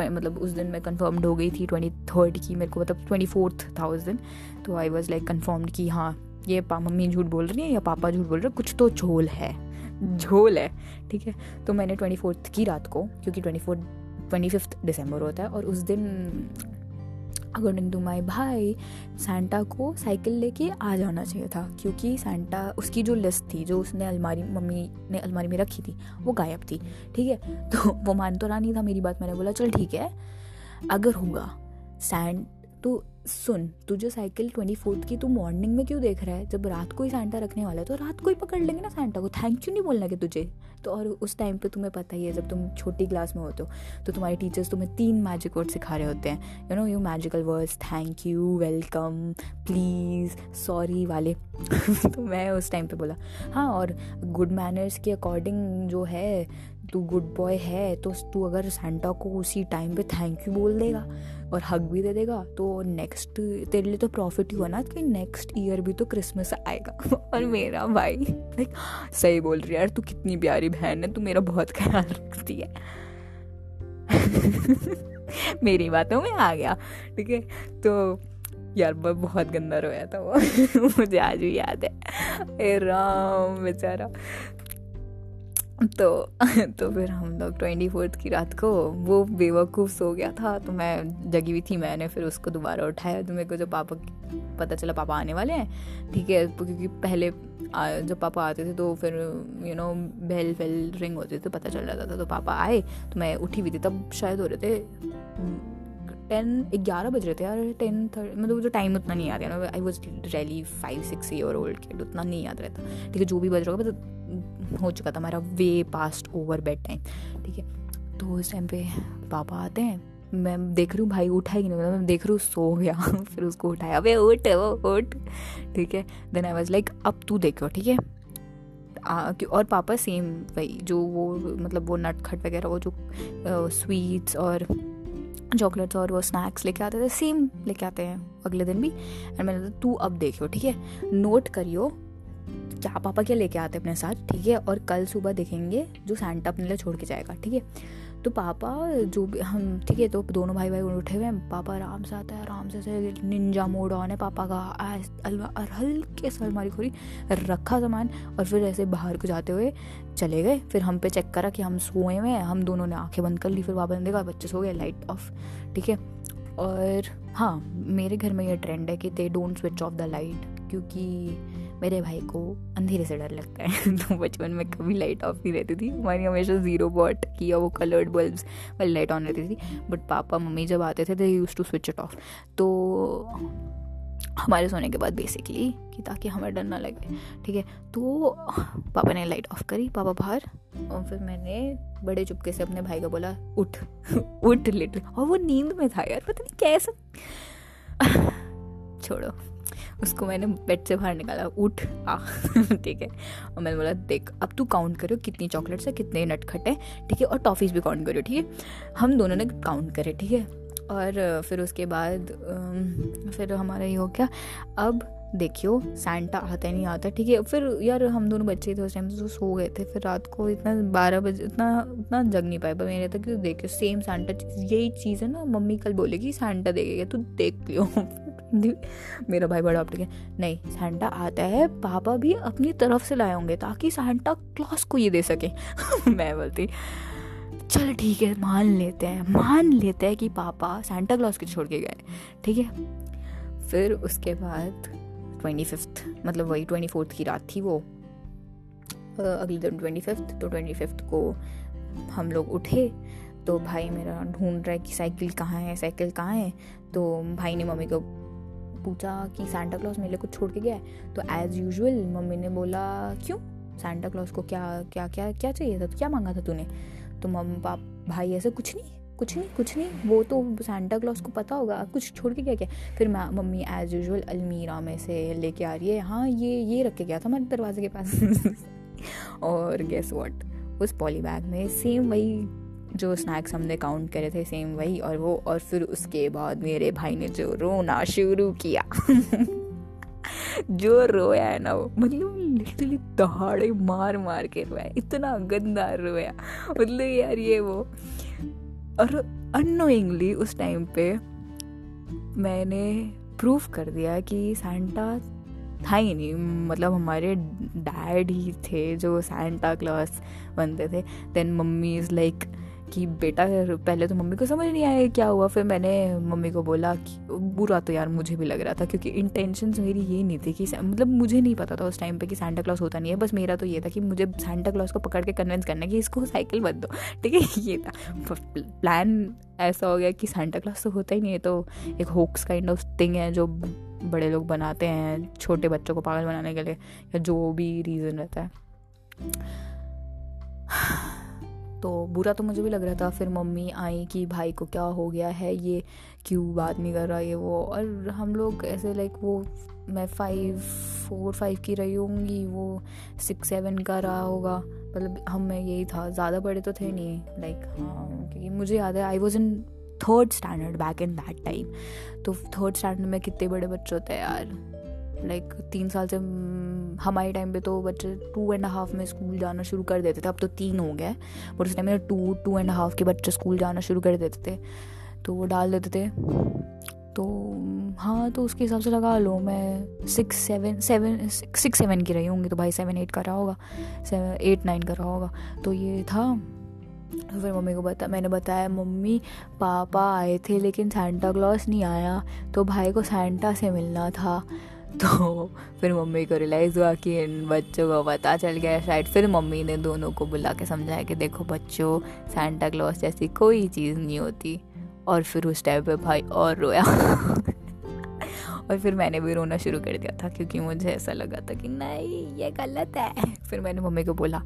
मतलब उस दिन मैं कंफर्म्ड हो गई थी ट्वेंटी थर्ड की, मेरे को मतलब ट्वेंटी फोर्थ था उस दिन। तो आई वॉज़ लाइक कन्फर्म्ड कि हाँ ये पा, मम्मी झूठ बोल रही है या पापा झूठ बोल रहे हैं? कुछ तो झोल है। झोल है, ठीक है? तो मैंने ट्वेंटी फोर्थ की रात को, क्योंकि twenty fourth twenty fifth December होता है, और उस दिन अकॉर्डिंग टू माई भाई सेंटा को साइकिल लेके आ जाना चाहिए था, क्योंकि सेंटा उसकी जो लिस्ट थी, जो उसने अलमारी, मम्मी ने अलमारी में रखी थी, वो गायब थी, ठीक है? तो वो मान तो रहा नहीं था मेरी बात, मैंने बोला, चल ठीक है, अगर होगा सैंड तो सुन, तुझे साइकिल ट्वेंटी फोर्थ की तू मॉर्निंग में क्यों देख रहा है? जब रात को ही सैंटा रखने वाला है तो रात को ही पकड़ लेंगे ना सैंटा को। थैंक यू नहीं बोलना कि तुझे। तो और उस टाइम पे तुम्हें पता ही है, जब तुम छोटी क्लास में होते हो तो तुम्हारे टीचर्स तुम्हें तीन मैजिक वर्ड सिखा रहे होते हैं। You know you magical words thank you welcome please sorry वाले। तो मैं उस टाइम पर बोला हाँ और गुड मैनर्स के अकॉर्डिंग जो है, तू गुड बॉय है तो तू अगर सेंटा को उसी टाइम पे थैंक यू बोल देगा और हक भी दे देगा तो नेक्स्ट तेरे लिए तो प्रॉफिट ही हुआ ना कि नेक्स्ट ईयर भी तो क्रिसमस आएगा। और मेरा भाई लाइक सही बोल रही है यार, तू कितनी प्यारी बहन है, तू मेरा बहुत ख्याल रखती है। मेरी बातों में आ गया, ठीक है? तो यार बहुत गंदा रोया था वो। मुझे आज भी याद है। राम, बेचारा। तो तो फिर हम लोग ट्वेंटी फोर्थ की रात को वो बेवकूफ़ सो गया था तो मैं जगी हुई थी मैंने फिर उसको दोबारा उठाया। तो मेरे को जब पापा पता चला पापा आने वाले हैं, ठीक है, क्योंकि पहले जब पापा आते थे तो फिर you know bell fell ring होते थे, पता चल जाता था तो पापा आए तो मैं उठी हुई थी, तब शायद हो रहे थे टेन, ग्यारह बज रहे थे यार, टेन थर्टी मतलब जो टाइम उतना नहीं याद है। I was really five six year old के उतना नहीं याद रहता। ठीक है, जो भी बज रहा होगा मतलब हो चुका था हमारा way past over bed time ठीक है तो उस टाइम पे पापा आते हैं, मैं देख रही हूँ, भाई उठा ही नहीं मतलब मैं देख रही हूँ, सो गया, फिर उसको उठाया, अबे उठ वो उठ। ठीक है देन आई वॉज़ लाइक अब तू देखो, ठीक है? और पापा सेम वही, जो वो मतलब वो नटखट वगैरह, वो जो स्वीट्स और चॉकलेट्स और वो स्नैक्स लेके आते थे सेम लेके आते हैं अगले दिन भी। एंड मैंने तू अब देखियो, ठीक है? नोट करियो, क्या पापा क्या लेके आते अपने साथ, ठीक है? और कल सुबह देखेंगे जो सैंटा अपने लिए छोड़ के जाएगा, ठीक है? तो पापा जो भी, हम, ठीक है तो दोनों भाई भाई उठे हुए हैं, पापा आराम से आता है, आराम से से निंजा मोड ऑन है, पापा का और हल्के से अलमारी खोली, रखा सामान, और फिर ऐसे बाहर को जाते हुए चले गए। फिर हम पे चेक करा कि हम सोए हुए हैं, हम दोनों ने आँखें बंद कर ली, फिर पापा ने देखा, बच्चे सो गए लाइट ऑफ़ ठीक है। और हाँ मेरे घर में ये ट्रेंड है कि they don't switch off the light क्योंकि मेरे भाई को अंधेरे से डर लगता है। तो बचपन में कभी लाइट ऑफ़ नहीं रहती थी। हमारी हमेशा ज़ीरो बॉट की या वो कलर्ड बल्ब्स वाली लाइट ऑन रहती थी। बट पापा, मम्मी जब आते थे they use to switch it off तो हमारे सोने के बाद बेसिकली कि ताकि हमें डर ना लगे, ठीक है? तो पापा ने लाइट ऑफ़ करी, पापा बाहर, और फिर मैंने बड़े चुपके से अपने भाई को बोला, उठ उठ लिट और वो नींद में था यार, पता नहीं कैसा। छोड़ो। उसको मैंने बेड से बाहर निकाला। उठ, आ, ठीक है। और मैंने बोला, देख, अब तू काउंट करो कितनी चॉकलेट्स है, कितने नटखट है, ठीक है, और टॉफ़ीज़ भी काउंट करो, ठीक है? हम दोनों ने काउंट करे, ठीक है। और फिर उसके बाद फिर हमारा ये हो गया। अब देखियो सैंटा आता नहीं आता, ठीक है। फिर यार हम दोनों बच्चे थे, उस टाइम तो सो गए थे। फिर रात को इतना बारह बजे, इतना इतना जग नहीं पाया मेरे तक तो देखियो सेम सैंटा यही चीज़ है ना, मम्मी कल बोलेगी सैंटा देखेगा, तू देख लियो। मेरा भाई बड़ा ऑप्टिक है। नहीं सैंटा आता है, पापा भी अपनी तरफ़ से लाए होंगे ताकि सैंटा क्लॉस को ये दे सके। मैं बोलती, चल ठीक है, मान लेते हैं, मान लेते हैं कि पापा सेंटा क्लॉज के छोड़ के गए ठीक है? फिर उसके बाद ट्वेंटी फिफ्थ मतलब वही ट्वेंटी फोर्थ की रात थी वो। अगले दिन ट्वेंटी फिफ्थ तो ट्वेंटी फिफ्थ को हम लोग उठे तो भाई मेरा ढूंढ रहा है कि साइकिल कहाँ है, साइकिल कहाँ है तो भाई ने मम्मी को पूछा कि सेंटा क्लॉज मेरे कुछ छोड़ के गया है? तो एज़ यूजल मम्मी ने बोला, क्यों? सेंटा क्लॉज को क्या क्या क्या क्या चाहिए था? क्या मांगा था तूने? तो मम पाप, भाई ऐसे कुछ नहीं कुछ नहीं कुछ नहीं, वो तो सेंटा क्लॉज को पता होगा, कुछ छोड़ के क्या क्या? फिर मैं, मम्मी एज यूजल अलमीरा में से लेके आ रही है हाँ ये ये रख के गया था हमारे दरवाजे के पास. और गेस वॉट उस पॉली बैग में सेम वही जो स्नैक्स हमने काउंट करे थे सेम वही, और वो, और फिर उसके बाद मेरे भाई ने जो रोना शुरू किया, जो रोया है ना वो मतलब लिटरली दहाड़े मार मार के रोया इतना गंदा रोया मतलब यार ये वो, और अनोइंगली उस टाइम पे मैंने प्रूफ कर दिया कि सांता था ही नहीं मतलब हमारे डैड ही थे जो सैंटा क्लॉस बनते थे देन मम्मी इज़ लाइक कि बेटा, पहले तो मम्मी को समझ नहीं आया क्या हुआ। फिर मैंने मम्मी को बोला कि, बुरा तो यार मुझे भी लग रहा था, क्योंकि इंटेंशंस मेरी ये नहीं थी कि मतलब मुझे नहीं पता था उस टाइम पे कि सेंटा क्लॉस होता नहीं है। बस मेरा तो ये था कि मुझे सेंटा क्लॉस को पकड़ के कन्विंस करना कि इसको साइकिल मत दो। ठीक है, ये था। प्लान ऐसा हो गया कि सेंटा क्लॉस तो होता ही नहीं है तो एक होक्स काइंड ऑफ़ थिंग है जो बड़े लोग बनाते हैं छोटे बच्चों को पागल बनाने के लिए, या जो भी रीज़न रहता है। तो बुरा तो मुझे भी लग रहा था, फिर मम्मी आई कि भाई को क्या हो गया है, ये क्यों बात नहीं कर रहा ये वो। और हम लोग ऐसे लाइक वो, मैं फाइव फोर फाइव की रही होंगी, वो सिक्स सेवन का रहा होगा। मतलब हम, में यही था, ज़्यादा बड़े तो थे नहीं लाइक हाँ क्योंकि मुझे याद है I was in third standard back in that time तो थर्ड स्टैंडर्ड में कितने बड़े बच्चे होते हैं यार। लाइक तीन साल से हमारे टाइम पे तो बच्चे टू एंड हाफ़ में स्कूल जाना शुरू कर देते थे। अब तो तीन हो गए बट उस टाइम में टू टू एंड हाफ़ के बच्चे स्कूल जाना शुरू कर देते थे। तो वो डाल देते थे। तो हाँ तो उसके हिसाब से लगा लो, मैं six seven seven six seven की रही होंगी तो भाई सेवन एट का रहा होगा। सेवन एट नाइन का रहा होगा। तो ये था। तो फिर मम्मी को बता, मैंने बताया, मम्मी, पापा आए थे लेकिन सेंटा क्लॉस नहीं आया। तो भाई को सेंटा से मिलना था। तो फिर मम्मी को रियलाइज़ हुआ कि इन बच्चों को पता चल गया शायद। फिर मम्मी ने दोनों को बुला के समझाया कि देखो बच्चों सेंटा क्लॉस जैसी कोई चीज़ नहीं होती। और फिर उस टाइम पे भाई और रोया। और फिर मैंने भी रोना शुरू कर दिया था क्योंकि मुझे ऐसा लगा था कि नहीं, ये गलत है। फिर मैंने मम्मी को बोला,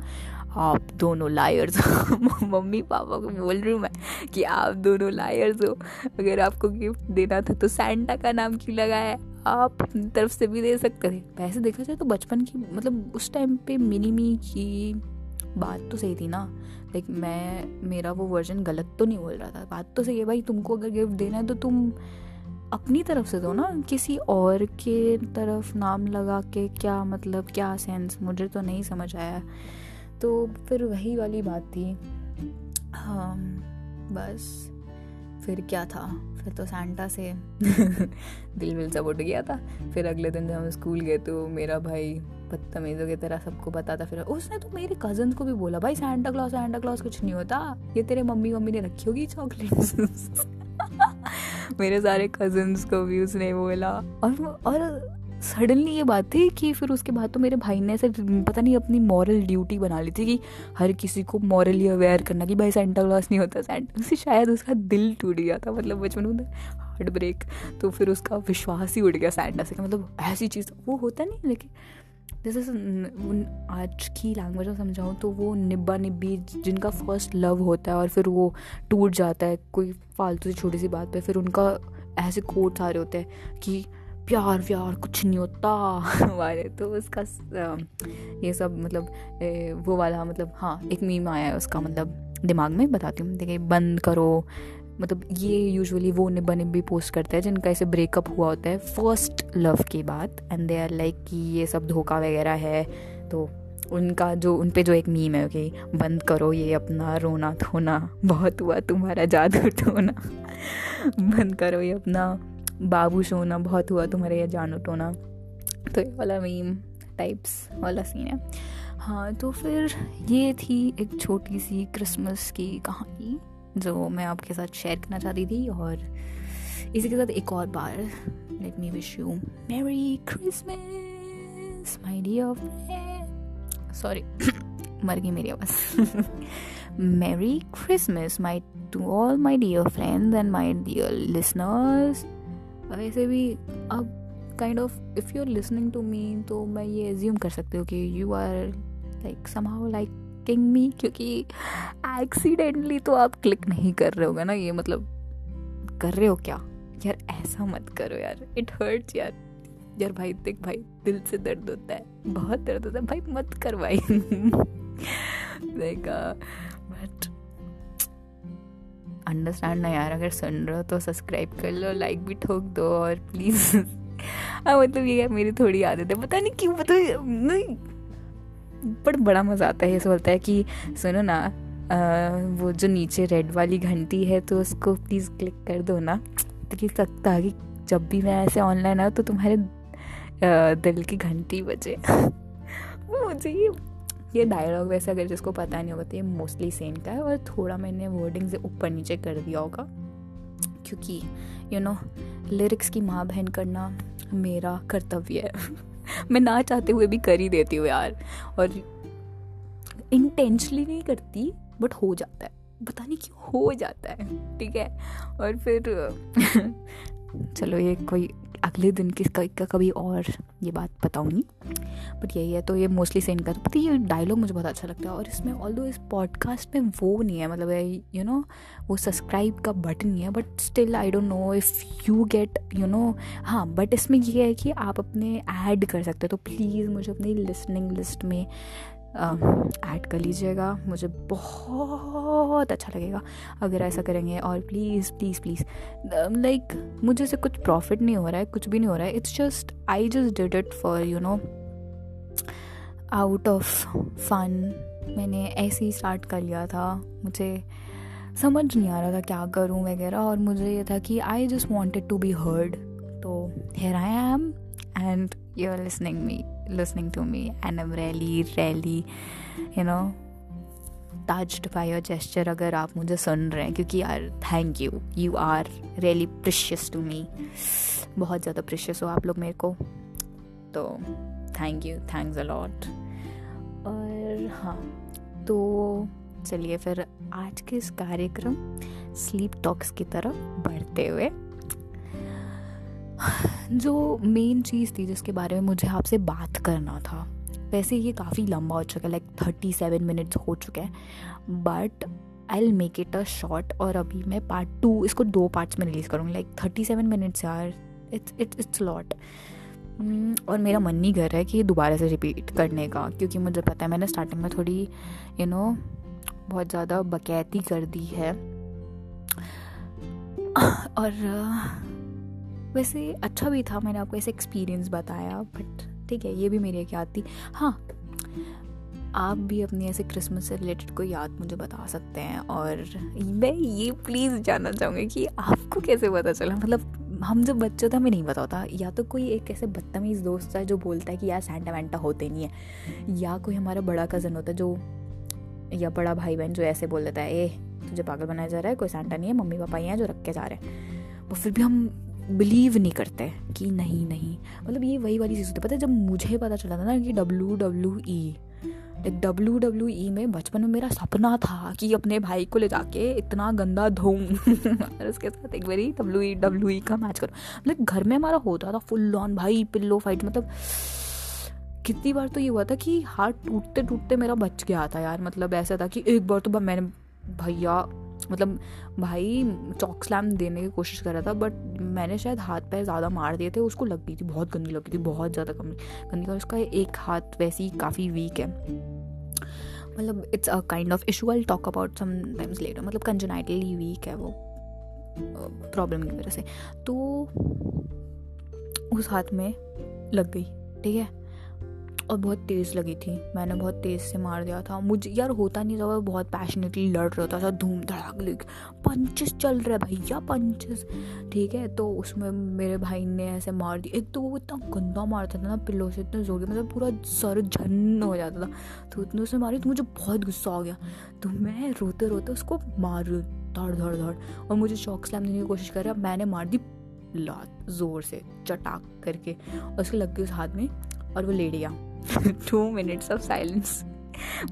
आप दोनों लायर्स हो। मम्मी पापा को बोल रही हूँ मैं कि आप दोनों लायर्स हो। अगर आपको गिफ्ट देना था तो सैंटा का नाम क्यों लगाया आप तरफ़ से भी दे सकते थे। वैसे देखा जाए तो बचपन की मतलब उस टाइम पे मिनी मी की बात तो सही थी ना। लाइक मैं, मेरा वो वर्जन गलत तो नहीं बोल रहा था। बात तो सही है भाई, तुमको अगर गिफ्ट देना है तो तुम अपनी तरफ़ से दो ना। किसी और के तरफ़ नाम लगा के क्या मतलब क्या सेंस मुझे तो नहीं समझ आया। तो फिर वही वाली बात थी। हाँ बस। फिर क्या था? फिर तो सैंटा से दिल विल सब उठ गया था। फिर अगले दिन जब हम स्कूल गए तो मेरा भाई बदतमीजों की तरह सबको बताता, फिर उसने तो मेरे कज़न को भी बोला, भाई सैंटा क्लॉस सैंटा क्लॉस कुछ नहीं होता। ये तेरे मम्मी मम्मी ने रखी होगी चॉकलेट मेरे सारे कजन्स को भी उसने बोला। और और सडनली ये बात थी कि फिर उसके बाद तो मेरे भाई ने ऐसे, पता नहीं, अपनी मॉरल ड्यूटी बना ली थी कि हर किसी को मॉरली अवेयर करना कि भाई सेंटा क्लॉस नहीं होता सेंटा उससे शायद उसका दिल टूट गया था मतलब बचपन में हार्ट ब्रेक तो फिर उसका विश्वास ही उठ गया सेंटा से मतलब ऐसी चीज़, वो होता नहीं लेकिन जैसे आज की लैंग्वेज में समझाऊँ तो वो निब्बा निब्बी जिनका फ़र्स्ट लव होता है और फिर वो टूट जाता है, कोई फालतू सी छोटी सी बात पे, फिर उनका ऐसे कोट सारे होते हैं कि प्यार व्यार कुछ नहीं होता वाले तो उसका ये सब मतलब वो वाला मतलब हाँ एक मीम आया है उसका मतलब दिमाग में, बताती हूँ। देखिए, बंद करो। मतलब ये यूजुअली वो निब्बा निब्बी पोस्ट करते हैं, जिनका ऐसे ब्रेकअप हुआ होता है फ़र्स्ट लव के बाद एंड दे आर लाइक कि ये सब धोखा वगैरह है। तो उनका जो उन पे जो एक मीम है, कि बंद करो ये अपना रोना धोना बहुत हुआ तुम्हारा जादू टोना बंद करो ये अपना बाबू सोना बहुत हुआ तुम्हारे ये जानो टोना। तो ये वाला मीम टाइप्स वाला सीन है। हाँ तो फिर ये थी एक छोटी सी क्रिसमस की कहानी, जो मैं आपके साथ शेयर करना चाहती थी, और इसी के साथ एक और बार let me wish you merry Christmas my dear friend sorry मर गई मेरी आवाज़। Merry Christmas my to all my dear friends and my dear listeners वैसे भी, अब kind of if you are listening to me तो मैं ये एज्यूम कर सकती हूँ कि you are like somehow liking me क्योंकि एक्सीडेंटली तो आप क्लिक नहीं कर रहे होगे ना, ये मतलब कर रहे हो क्या? यार, ऐसा मत करो यार इट हर्ट्स यार। यार भाई, देख भाई, दिल से दर्द होता है, बहुत दर्द होता है, भाई, मत कर भाई देखा बट अंडरस्टैंड ना यार अगर सुन रहे हो तो सब्सक्राइब कर लो लाइक भी ठोक दो और प्लीज़ हाँ मतलब ये मेरी थोड़ी आदत है। पता नहीं क्यों पता नहीं बट बड़ा मज़ा आता है ऐसा बोलता है कि सुनो ना आ, वो जो नीचे रेड वाली घंटी है तो उसको प्लीज़ क्लिक कर दो ना। तो कि सकता है कि जब भी मैं ऐसे ऑनलाइन आऊँ तो तुम्हारे दिल की घंटी बजे। मुझे ये ये डायलॉग वैसे अगर जिसको पता नहीं होगा तो ये मोस्टली सेम का है और थोड़ा मैंने वर्डिंग से ऊपर नीचे कर दिया होगा। क्योंकि यू नो लिरिक्स की माँ बहन करना मेरा कर्तव्य है। मैं ना चाहते हुए भी कर ही देती हूँ यार। और इंटेंशली नहीं करती बट हो जाता है। पता नहीं क्यों हो जाता है, ठीक है? और फिर, चलो ये कोई अगले दिन किस का कभी और ये बात बताऊँगी। बट यही है तो ये मोस्टली सेंड कर ये डायलॉग मुझे बहुत अच्छा लगता है। और इसमें ऑल इस पॉडकास्ट में वो नहीं है मतलब यू नो वो सब्सक्राइब का बटन नहीं है but still I don't know if you get you know हाँ बट इसमें ये है कि आप अपने ऐड कर सकते हो तो प्लीज़ मुझे अपनी लिसनिंग लिस्ट में ऐड कर लीजिएगा, मुझे बहुत अच्छा लगेगा अगर ऐसा करेंगे। और प्लीज़ प्लीज़ प्लीज़ लाइक मुझे से कुछ प्रॉफिट नहीं हो रहा है, कुछ भी नहीं हो रहा है। It's just I just did it for you know out of fun मैंने ऐसे ही स्टार्ट कर लिया था। मुझे समझ नहीं आ रहा था क्या करूँ वगैरह। और मुझे ये था कि I just wanted to be heard तो here I am and you are listening me listening to me and I'm really really, you know, touched by your gesture अगर आप मुझे सुन रहे हैं, क्योंकि यार thank you you are really precious to me बहुत ज़्यादा प्रिशियस हो आप लोग मेरे को. तो थैंक यू थैंक्स अलॉट और हाँ तो चलिए फिर आज के इस कार्यक्रम स्लीप टॉक्स की तरफ़ बढ़ते हुए जो मेन चीज़ थी जिसके बारे में मुझे आपसे बात करना था वैसे ये काफ़ी लंबा हो चुका है लाइक थर्टी सेवन मिनट्स हो चुके हैं but I'll make it a short और अभी मैं पार्ट टू इसको दो पार्ट्स में रिलीज़ करूँगी। लाइक थर्टी सेवन मिनट्स यार इट्स इट्स इट्स लॉट और मेरा मन नहीं कर रहा है कि ये दोबारा से रिपीट करने का क्योंकि मुझे पता है मैंने स्टार्टिंग में थोड़ी यू you नो know, बहुत ज़्यादा बकैती कर दी है। और वैसे अच्छा भी था, मैंने आपको ऐसे एक्सपीरियंस बताया बट ठीक है, ये भी मेरी एक याद थी। हाँ आप भी अपनी ऐसे क्रिसमस से रिलेटेड कोई याद मुझे बता सकते हैं? और मैं ये प्लीज़ जानना चाहूँगी कि आपको कैसे पता चला? मतलब हम जब बच्चे थे, हमें नहीं पता होता। या तो कोई एक ऐसे बदतमीज़ दोस्त है जो बोलता है कि, यार सेंटा वेंटा होते नहीं है। या कोई हमारा बड़ा कज़न होता है जो, या बड़ा भाई बहन जो ऐसे बोल देता है, ए, तुझे पागल बनाया जा रहा है? कोई सेंटा नहीं है? मम्मी पापा ही हैं जो रख के जा रहे हैं। वो फिर भी हम बिलीव नहीं करते कि नहीं नहीं। मतलब ये वही वाली चीज़ होती है। पता है, जब मुझे पता चला था ना कि W W E like W W E में बचपन में मेरा सपना था कि अपने भाई को ले जाके इतना गंदा धोऊं और उसके साथ एक बारी डब्ल्यू ई डब्ल्यू ई का मैच करूँ। मतलब घर में हमारा होता था फुल ऑन भाई पिल्लो फाइट मतलब कितनी बार तो ये हुआ था कि हाथ टूटते टूटते मेरा बच गया था यार। मतलब ऐसा था कि एक बार तो मैंने, भैया मतलब भाई चौक स्लैम देने की कोशिश कर रहा था बट मैंने शायद हाथ पैर ज़्यादा मार दिए थे, उसको लग गई थी, बहुत गंदी लग थी, बहुत ज़्यादा गंदी और उसका एक हाथ वैसे ही काफ़ी वीक है। मतलब it's a kind of issue I talk about sometimes later मतलब कंजनाइटली वीक है वो प्रॉब्लम की वजह से। तो उस हाथ में लग गई, ठीक है? और बहुत तेज़ लगी थी। मैंने बहुत तेज़ से मार दिया था। मुझे, यार होता नहीं था वो बहुत पैशनेटली लड़ रहा था धूम धड़ाक लिख पंचेस चल रहे भैया पंचेस ठीक है तो उसमें मेरे भाई ने ऐसे मार दिया। एक तो वो इतना गंदा मारता था ना पिल्लों से, इतना ज़ोर मतलब पूरा सर झन्न हो जाता था। तो उतने उसने मारी तो मुझे बहुत गुस्सा आ गया। तो मैं रोते रोते उसको मार रही धड़ धड़ धड़। और मुझे शौक स्लैम देने की कोशिश कर रहा मैंने मार दी लात ज़ोर से, चटाक करके। और उसके लग गई उस हाथ में, और वो लेट गया टू मिनट्स ऑफ़ साइलेंस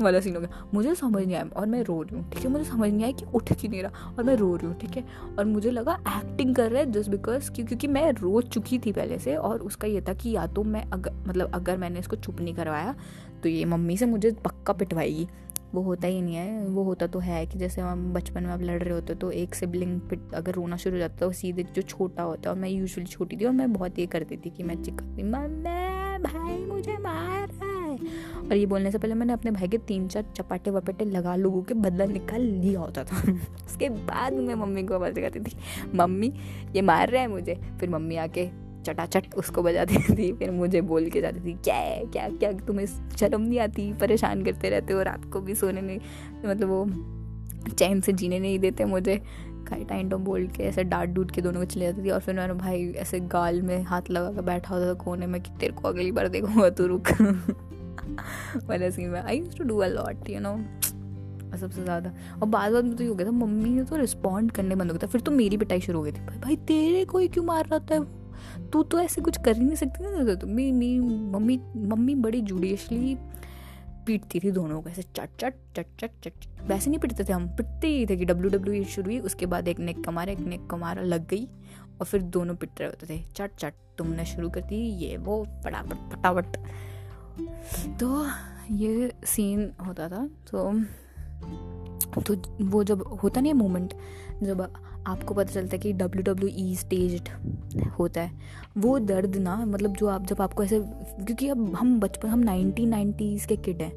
वाला सीन हो गया। मुझे समझ नहीं आया और मैं रो रही हूँ, ठीक है? मुझे समझ नहीं आया कि उठ क्यों नहीं रहा और मैं रो रही हूँ, ठीक है? और मुझे लगा एक्टिंग कर रहा है जस्ट बिकॉज़ क्योंकि मैं रो चुकी थी पहले से और उसका ये था कि या तो मैं अगर मतलब अगर मैंने इसको चुप नहीं करवाया तो ये मम्मी से मुझे पक्का पिटवाएगी। वो होता ही नहीं है। वो होता तो है कि जैसे हम बचपन में आप लड़ रहे होते तो एक सिबलिंग पिट, अगर रोना शुरू हो जाता तो सीधे जो छोटा होता है और मैं यूजुअली छोटी थी और मैं बहुत ये करती थी कि मैं चिकाती मम्मी! भाई मुझे मार रहा है। और ये बोलने से पहले मैंने अपने भाई के तीन चार चपाटे वपाटे लगा लोगों के बदला निकाल लिया होता था। उसके बाद मैं मम्मी को आवाज़ लगाती थी, मम्मी, ये मार रहा है मुझे। फिर मम्मी आके चटाचट उसको बजाती थी, फिर मुझे बोल के जाती थी, क्या है, क्या क्या, तुम्हें शर्म नहीं आती? परेशान करते रहते हो रात को भी सोने नहीं मतलब वो चैन से जीने नहीं देते मुझे। तो बोल के, ऐसे डांट डूट के दोनों को चले जाती थी। और फिर मेरा भाई ऐसे गाल में हाथ लगा कर बैठा होता था कोने में कि तेरे को अगली बार देखूँगा, तू रुक। वाला सीन में। I use to do a lot you know सबसे ज़्यादा। और बाद बाद में तो ये हो गया था, मम्मी ने तो रिस्पॉन्ड करने बंद हो गया था। फिर तो मेरी पिटाई शुरू हो गई थी। भाई भाई, तेरे कोई क्यों मार रहा था तू तो ऐसे कुछ कर ही नहीं सकती ना। तो मेरी मम्मी मम्मी बड़ी जुडिशली पीटती थी दोनों को, ऐसे चट चट चट चट चट वैसे नहीं पिटते थे हम, पिटते ही थे कि डब्ल्यू डब्ल्यू शुरू हुई, उसके बाद एक नेक कमारा, एक नेक कमारा लग गई, और फिर दोनों पिट रहे होते थे। चट चट, तुमने शुरू कर दी, ये वो, फटाफट फटाफट। तो ये सीन होता था तो तो वो जब होता नहीं मोमेंट जब आपको पता चलता है कि डब्ल्यू डब्ल्यू ई स्टेज होता है। वो दर्द ना मतलब जो आप, जब आपको ऐसे, क्योंकि अब हम बचपन, हम नाइनटीन नाइन्टीज़ के किड हैं।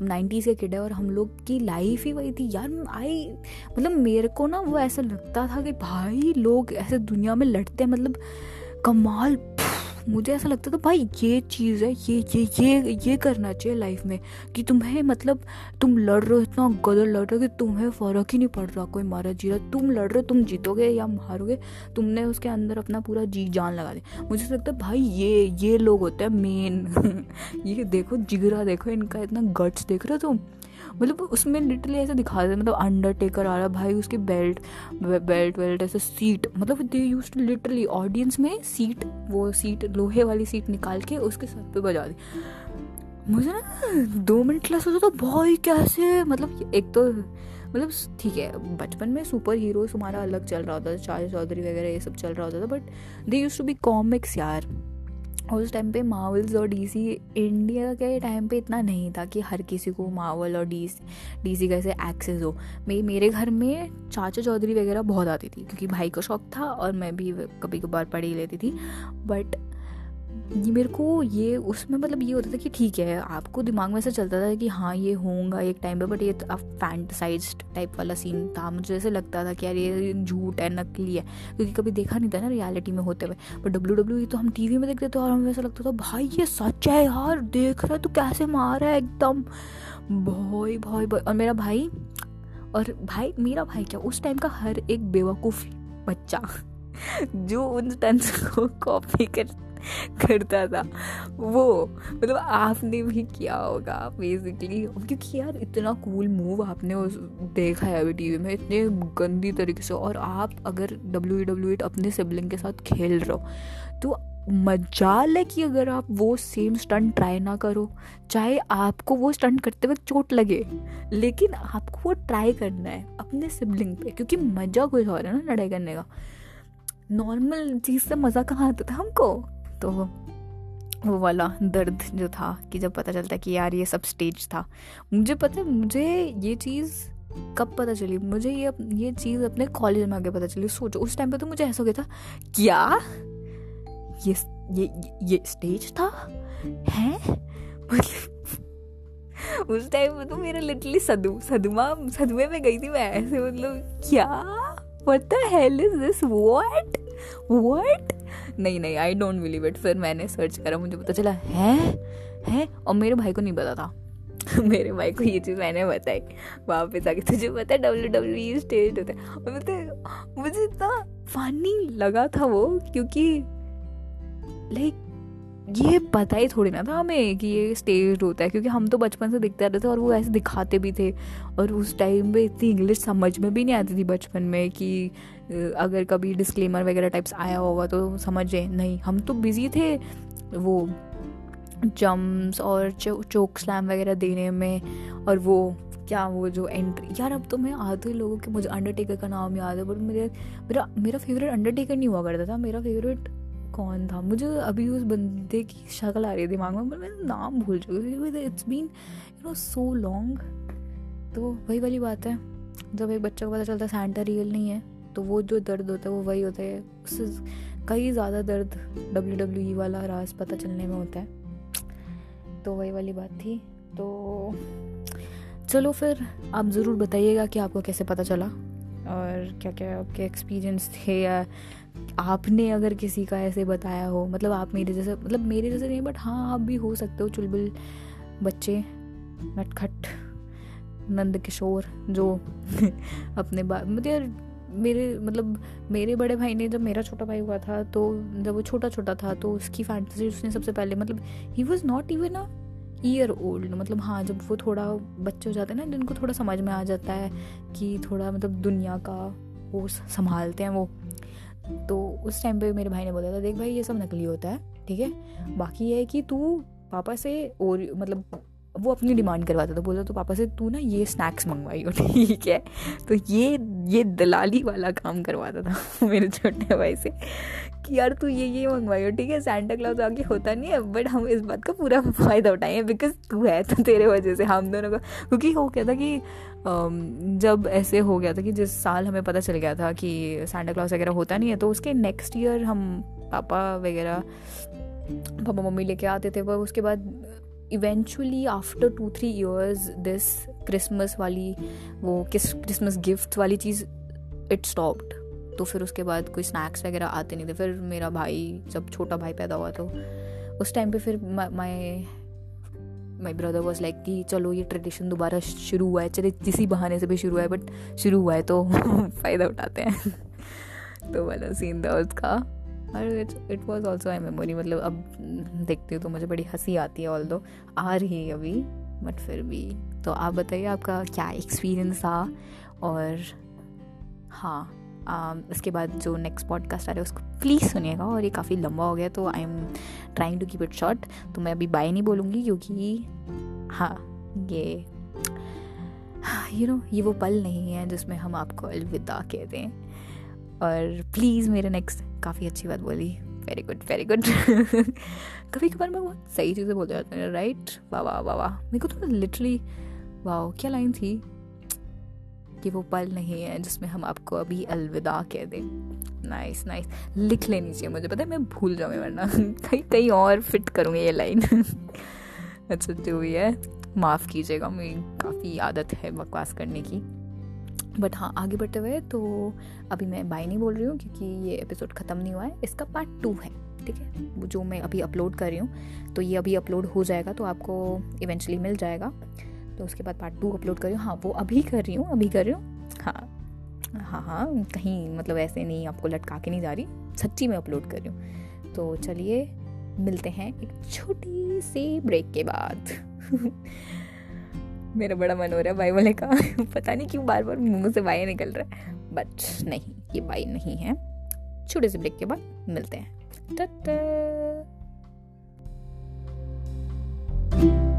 हम नाइन्टीज़ के किड हैं और हम लोग की लाइफ ही वही थी। यार, आई मतलब मेरे को ना वो ऐसा लगता था कि भाई, लोग ऐसे दुनिया में लड़ते हैं मतलब कमाल मुझे ऐसा लगता था, भाई, ये चीज़ है, ये ये ये ये करना चाहिए लाइफ में कि तुम्हें मतलब तुम लड़ रहे हो, इतना गदर लड़ रहे हो कि तुम्हें फ़र्क ही नहीं पड़ रहा कोई मारा जी रहा तुम लड़ रहे हो, तुम जीतोगे या मारोगे तुमने उसके अंदर अपना पूरा जी जान लगा दी। मुझे ऐसा लगता है, भाई, ये ये लोग होते हैं मेन ये देखो, जिगरा देखो, इनका इतना गट्स देख रहे हो तुम? मतलब उसमें लिटरली ऐसे दिखा दे मतलब अंडरटेकर आ रहा भाई, उसके बेल्ट बेल्ट वेल्ट ऐसे सीट मतलब they use to literally audience में सीट वो सीट लोहे वाली सीट निकाल के उसके सर पे बजा दी। मुझे ना दो मिनट लगा सोचा तो भाई कैसे? मतलब एक तो मतलब ठीक है, बचपन में सुपर हीरोज हमारा अलग चल रहा होता था चार्ज चौधरी वगैरह ये सब चल रहा होता था but they use to be comics यार। उस टाइम पे मावल्स और डीसी इंडिया के टाइम पे इतना नहीं था कि हर किसी को मावल और डीसी सी कैसे एक्सेस हो। मे, मेरे घर में चाचा चौधरी वगैरह बहुत आती थी, क्योंकि भाई को शौक था और मैं भी कभी कभार पढ़ ही लेती थी। बट ये मेरे को ये उसमें मतलब ये होता था कि ठीक है, आपको दिमाग में ऐसा चलता था कि हाँ ये होगा एक टाइम पे बट ये फैंटसाइज टाइप वाला सीन था। मुझे ऐसे लगता था कि यार ये झूठ है, नकली है, क्योंकि कभी देखा नहीं था ना रियलिटी में होते हुए। बट डब्ल्यू डब्ल्यू तो हम टीवी में देखते थे और हमें ऐसा लगता था, भाई, ये सच है यार, देख रहा है तो कैसे मार है एकदम? भाई भाई भाई और मेरा भाई, और भाई, मेरा भाई क्या, उस टाइम का हर एक बेवकूफ़ बच्चा जो उन स्टंट्स को कॉपी कर करता था। वो मतलब आपने भी किया होगा बेसिकली क्योंकि यार इतना कूल मूव आपने उस, देखा है अभी टीवी में, इतने गंदी तरीके से। और आप अगर डब्ल्यू डब्ल्यू अपने सिबलिंग के साथ खेल रहे हो तो मजाल है कि अगर आप वो सेम स्टंट ट्राई ना करो। चाहे आपको वो स्टंट करते वक्त चोट लगे, लेकिन आपको वो ट्राई करना है अपने सिबलिंग पे। क्योंकि मज़ा कुछ और है ना लड़ाई करने का। नॉर्मल चीज़ से मज़ा कहाँ आता था हमको? तो वो वाला दर्द जो था कि जब पता चलता कि यार ये सब स्टेज था। मुझे पता है, मुझे ये चीज़ कब पता चली? मुझे ये ये चीज़ अपने कॉलेज में आगे पता चली। सोचो, उस टाइम पे तो मुझे ऐसा हो गया था, क्या? ये ये ये स्टेज था? है? मतलब उस टाइम में तो मेरा लिटरली सदू, सदमा सदमे में गई थी मैं ऐसे मतलब क्या? What the hell is this what what नहीं नहीं आई डोंट बिलीव इट फिर मैंने सर्च करा, मुझे पता चला, है? है? और मेरे भाई को नहीं पता था। मेरे भाई को ये चीज़ मैंने बताई। पे जाके तुझे पता है डब्ल्यू डब्ल्यू स्टेज होता है। मतलब मुझे इतना फनी लगा था वो, क्योंकि लाइक ये पता ही थोड़ी ना था हमें कि ये स्टेज होता है, क्योंकि हम तो बचपन से दिखते रहते थे और वो ऐसे दिखाते भी थे। और उस टाइम पे इतनी इंग्लिश समझ में भी नहीं आती थी बचपन में कि अगर कभी डिस्क्लेमर वगैरह टाइप्स आया होगा तो समझे नहीं, हम तो बिज़ी थे वो जम्स और चोक स्लैम वगैरह देने में और वो क्या वो जो एंट्री यार अब तो मैं आधे लोगों के, मुझे अंडरटेकर का नाम याद है बट मेरे, मेरा मेरा फेवरेट अंडरटेकर नहीं हुआ करता था, मेरा फेवरेट कौन था? मुझे अभी उस बंदे की शक्ल आ रही है दिमाग में मैं नाम भूल चुकी it's been you know so long तो वही वाली बात है, जब एक बच्चे को पता चलता है सैंटा रियल नहीं है। तो वो जो दर्द होता है, वो वही होता है। उससे कई ज़्यादा दर्द डब्ल्यू डब्ल्यू ई वाला राज पता चलने में होता है। तो वही वाली बात थी। तो चलो फिर आप ज़रूर बताइएगा कि आपको कैसे पता चला और क्या क्या आपके एक्सपीरियंस थे या आपने अगर किसी का ऐसे बताया हो। मतलब आप मेरे जैसे मतलब मेरे जैसे नहीं बट हाँ आप भी हो सकते हो, चुलबुल बच्चे, नटखट नंद किशोर जो अपने बा मतलब मेरे मतलब मेरे बड़े भाई ने जब मेरा छोटा भाई हुआ था तो जब वो छोटा छोटा था तो उसकी फैंटेसी उसने सबसे पहले मतलब he was not even a year old मतलब हाँ जब वो थोड़ा बच्चे हो जाते हैं ना, जिनको थोड़ा समझ में आ जाता है कि थोड़ा मतलब दुनिया का वो संभालते हैं वो। तो उस टाइम पे मेरे भाई ने बोला था, देख भाई, ये सब नकली होता है, ठीक है? बाकी ये है कि तू पापा से और मतलब वो अपनी डिमांड करवाता था, बोलता तो पापा से तू ना ये स्नैक्स मंगवाई हो ठीक है? तो ये ये दलाली वाला काम करवाता था मेरे छोटे भाई से, कि यार तू ये ये मंगवाई हो ठीक है? सेंटा क्लाउज आगे होता नहीं है बट हम इस बात का पूरा फ़ायदा उठाएँगे बिकॉज़ तू है तो तेरे वजह से, हम दोनों का। क्योंकि हो गया था कि जब ऐसे हो गया था कि जिस साल हमें पता चल गया था कि सेंटा क्लाउज वगैरह होता नहीं है तो उसके नेक्स्ट ईयर हम पापा वगैरह, पापा मम्मी लेके आते थे, पर उसके बाद eventually after two three years this Christmas वाली वो किस क्रिसमस गिफ्ट वाली चीज़ इट स्टॉप्ड तो फिर उसके बाद कोई स्नैक्स वगैरह आते नहीं थे। फिर मेरा भाई, जब छोटा भाई पैदा हुआ तो उस टाइम पे फिर my my brother was like कि चलो, ये ट्रेडिशन दोबारा शुरू हुआ है। चले किसी बहाने से भी शुरू हुआ है बट शुरू हुआ है तो फ़ायदा उठाते हैं। तो वाला सीन था उसका। और it it was also I memory मतलब अब देखती हूँ तो मुझे बड़ी हँसी आती है ऑल दो आ रही है अभी बट फिर भी। तो आप बताइए आपका क्या एक्सपीरियंस था? और हाँ इसके बाद जो नेक्स्ट पॉडकास्ट आ रहा है, उसको प्लीज़ सुनिएगा। और ये काफ़ी लंबा हो गया तो I am trying to keep it short तो मैं अभी बाय नहीं बोलूँगी, क्योंकि हाँ ये यू नो ये वो पल नहीं है जिसमें हम आपको अलविदा कहते हैं। और प्लीज़ मेरे नेक्स्ट काफ़ी अच्छी बात बोली। वेरी गुड वेरी गुड कभी कभार मैं बहुत सही चीज़ें बोल जाते हैं राइट वाह वाह वाह वाह। मेरे को तो लिटरली वाह क्या लाइन थी? कि वो पल नहीं है जिसमें हम आपको अभी अलविदा कह दें। नाइस नाइस लिख लेनी चाहिए मुझे, पता है? मैं भूल जाऊँगी, वरना कहीं कहीं और फिट करूँगी ये लाइन अच्छा जो भी है माफ़ कीजिएगा, मेरी काफ़ी आदत है बकवास करने की। बट हाँ आगे बढ़ते हुए तो अभी मैं बाय नहीं बोल रही हूँ क्योंकि ये एपिसोड ख़त्म नहीं हुआ है। इसका पार्ट टू है, ठीक है? जो मैं अभी अपलोड कर रही हूँ तो ये अभी अपलोड हो जाएगा तो आपको इवेंचुअली मिल जाएगा। तो उसके बाद पार्ट टू अपलोड कर रही हूँ। हाँ वो अभी कर रही हूँ, अभी कर रही हूँ। हाँ हाँ हाँ कहीं मतलब ऐसे नहीं, आपको लटका के नहीं जा रही। सच्ची में अपलोड कर रही हूँ। तो चलिए, मिलते हैं एक छोटी सी ब्रेक के बाद। मेरा बड़ा मन हो रहा है भाई वाले का। पता नहीं क्यों बार बार मुँह से बाई निकल रहा है। बट नहीं, ये बाई नहीं है। छोटे से ब्रेक के बाद मिलते हैं। टा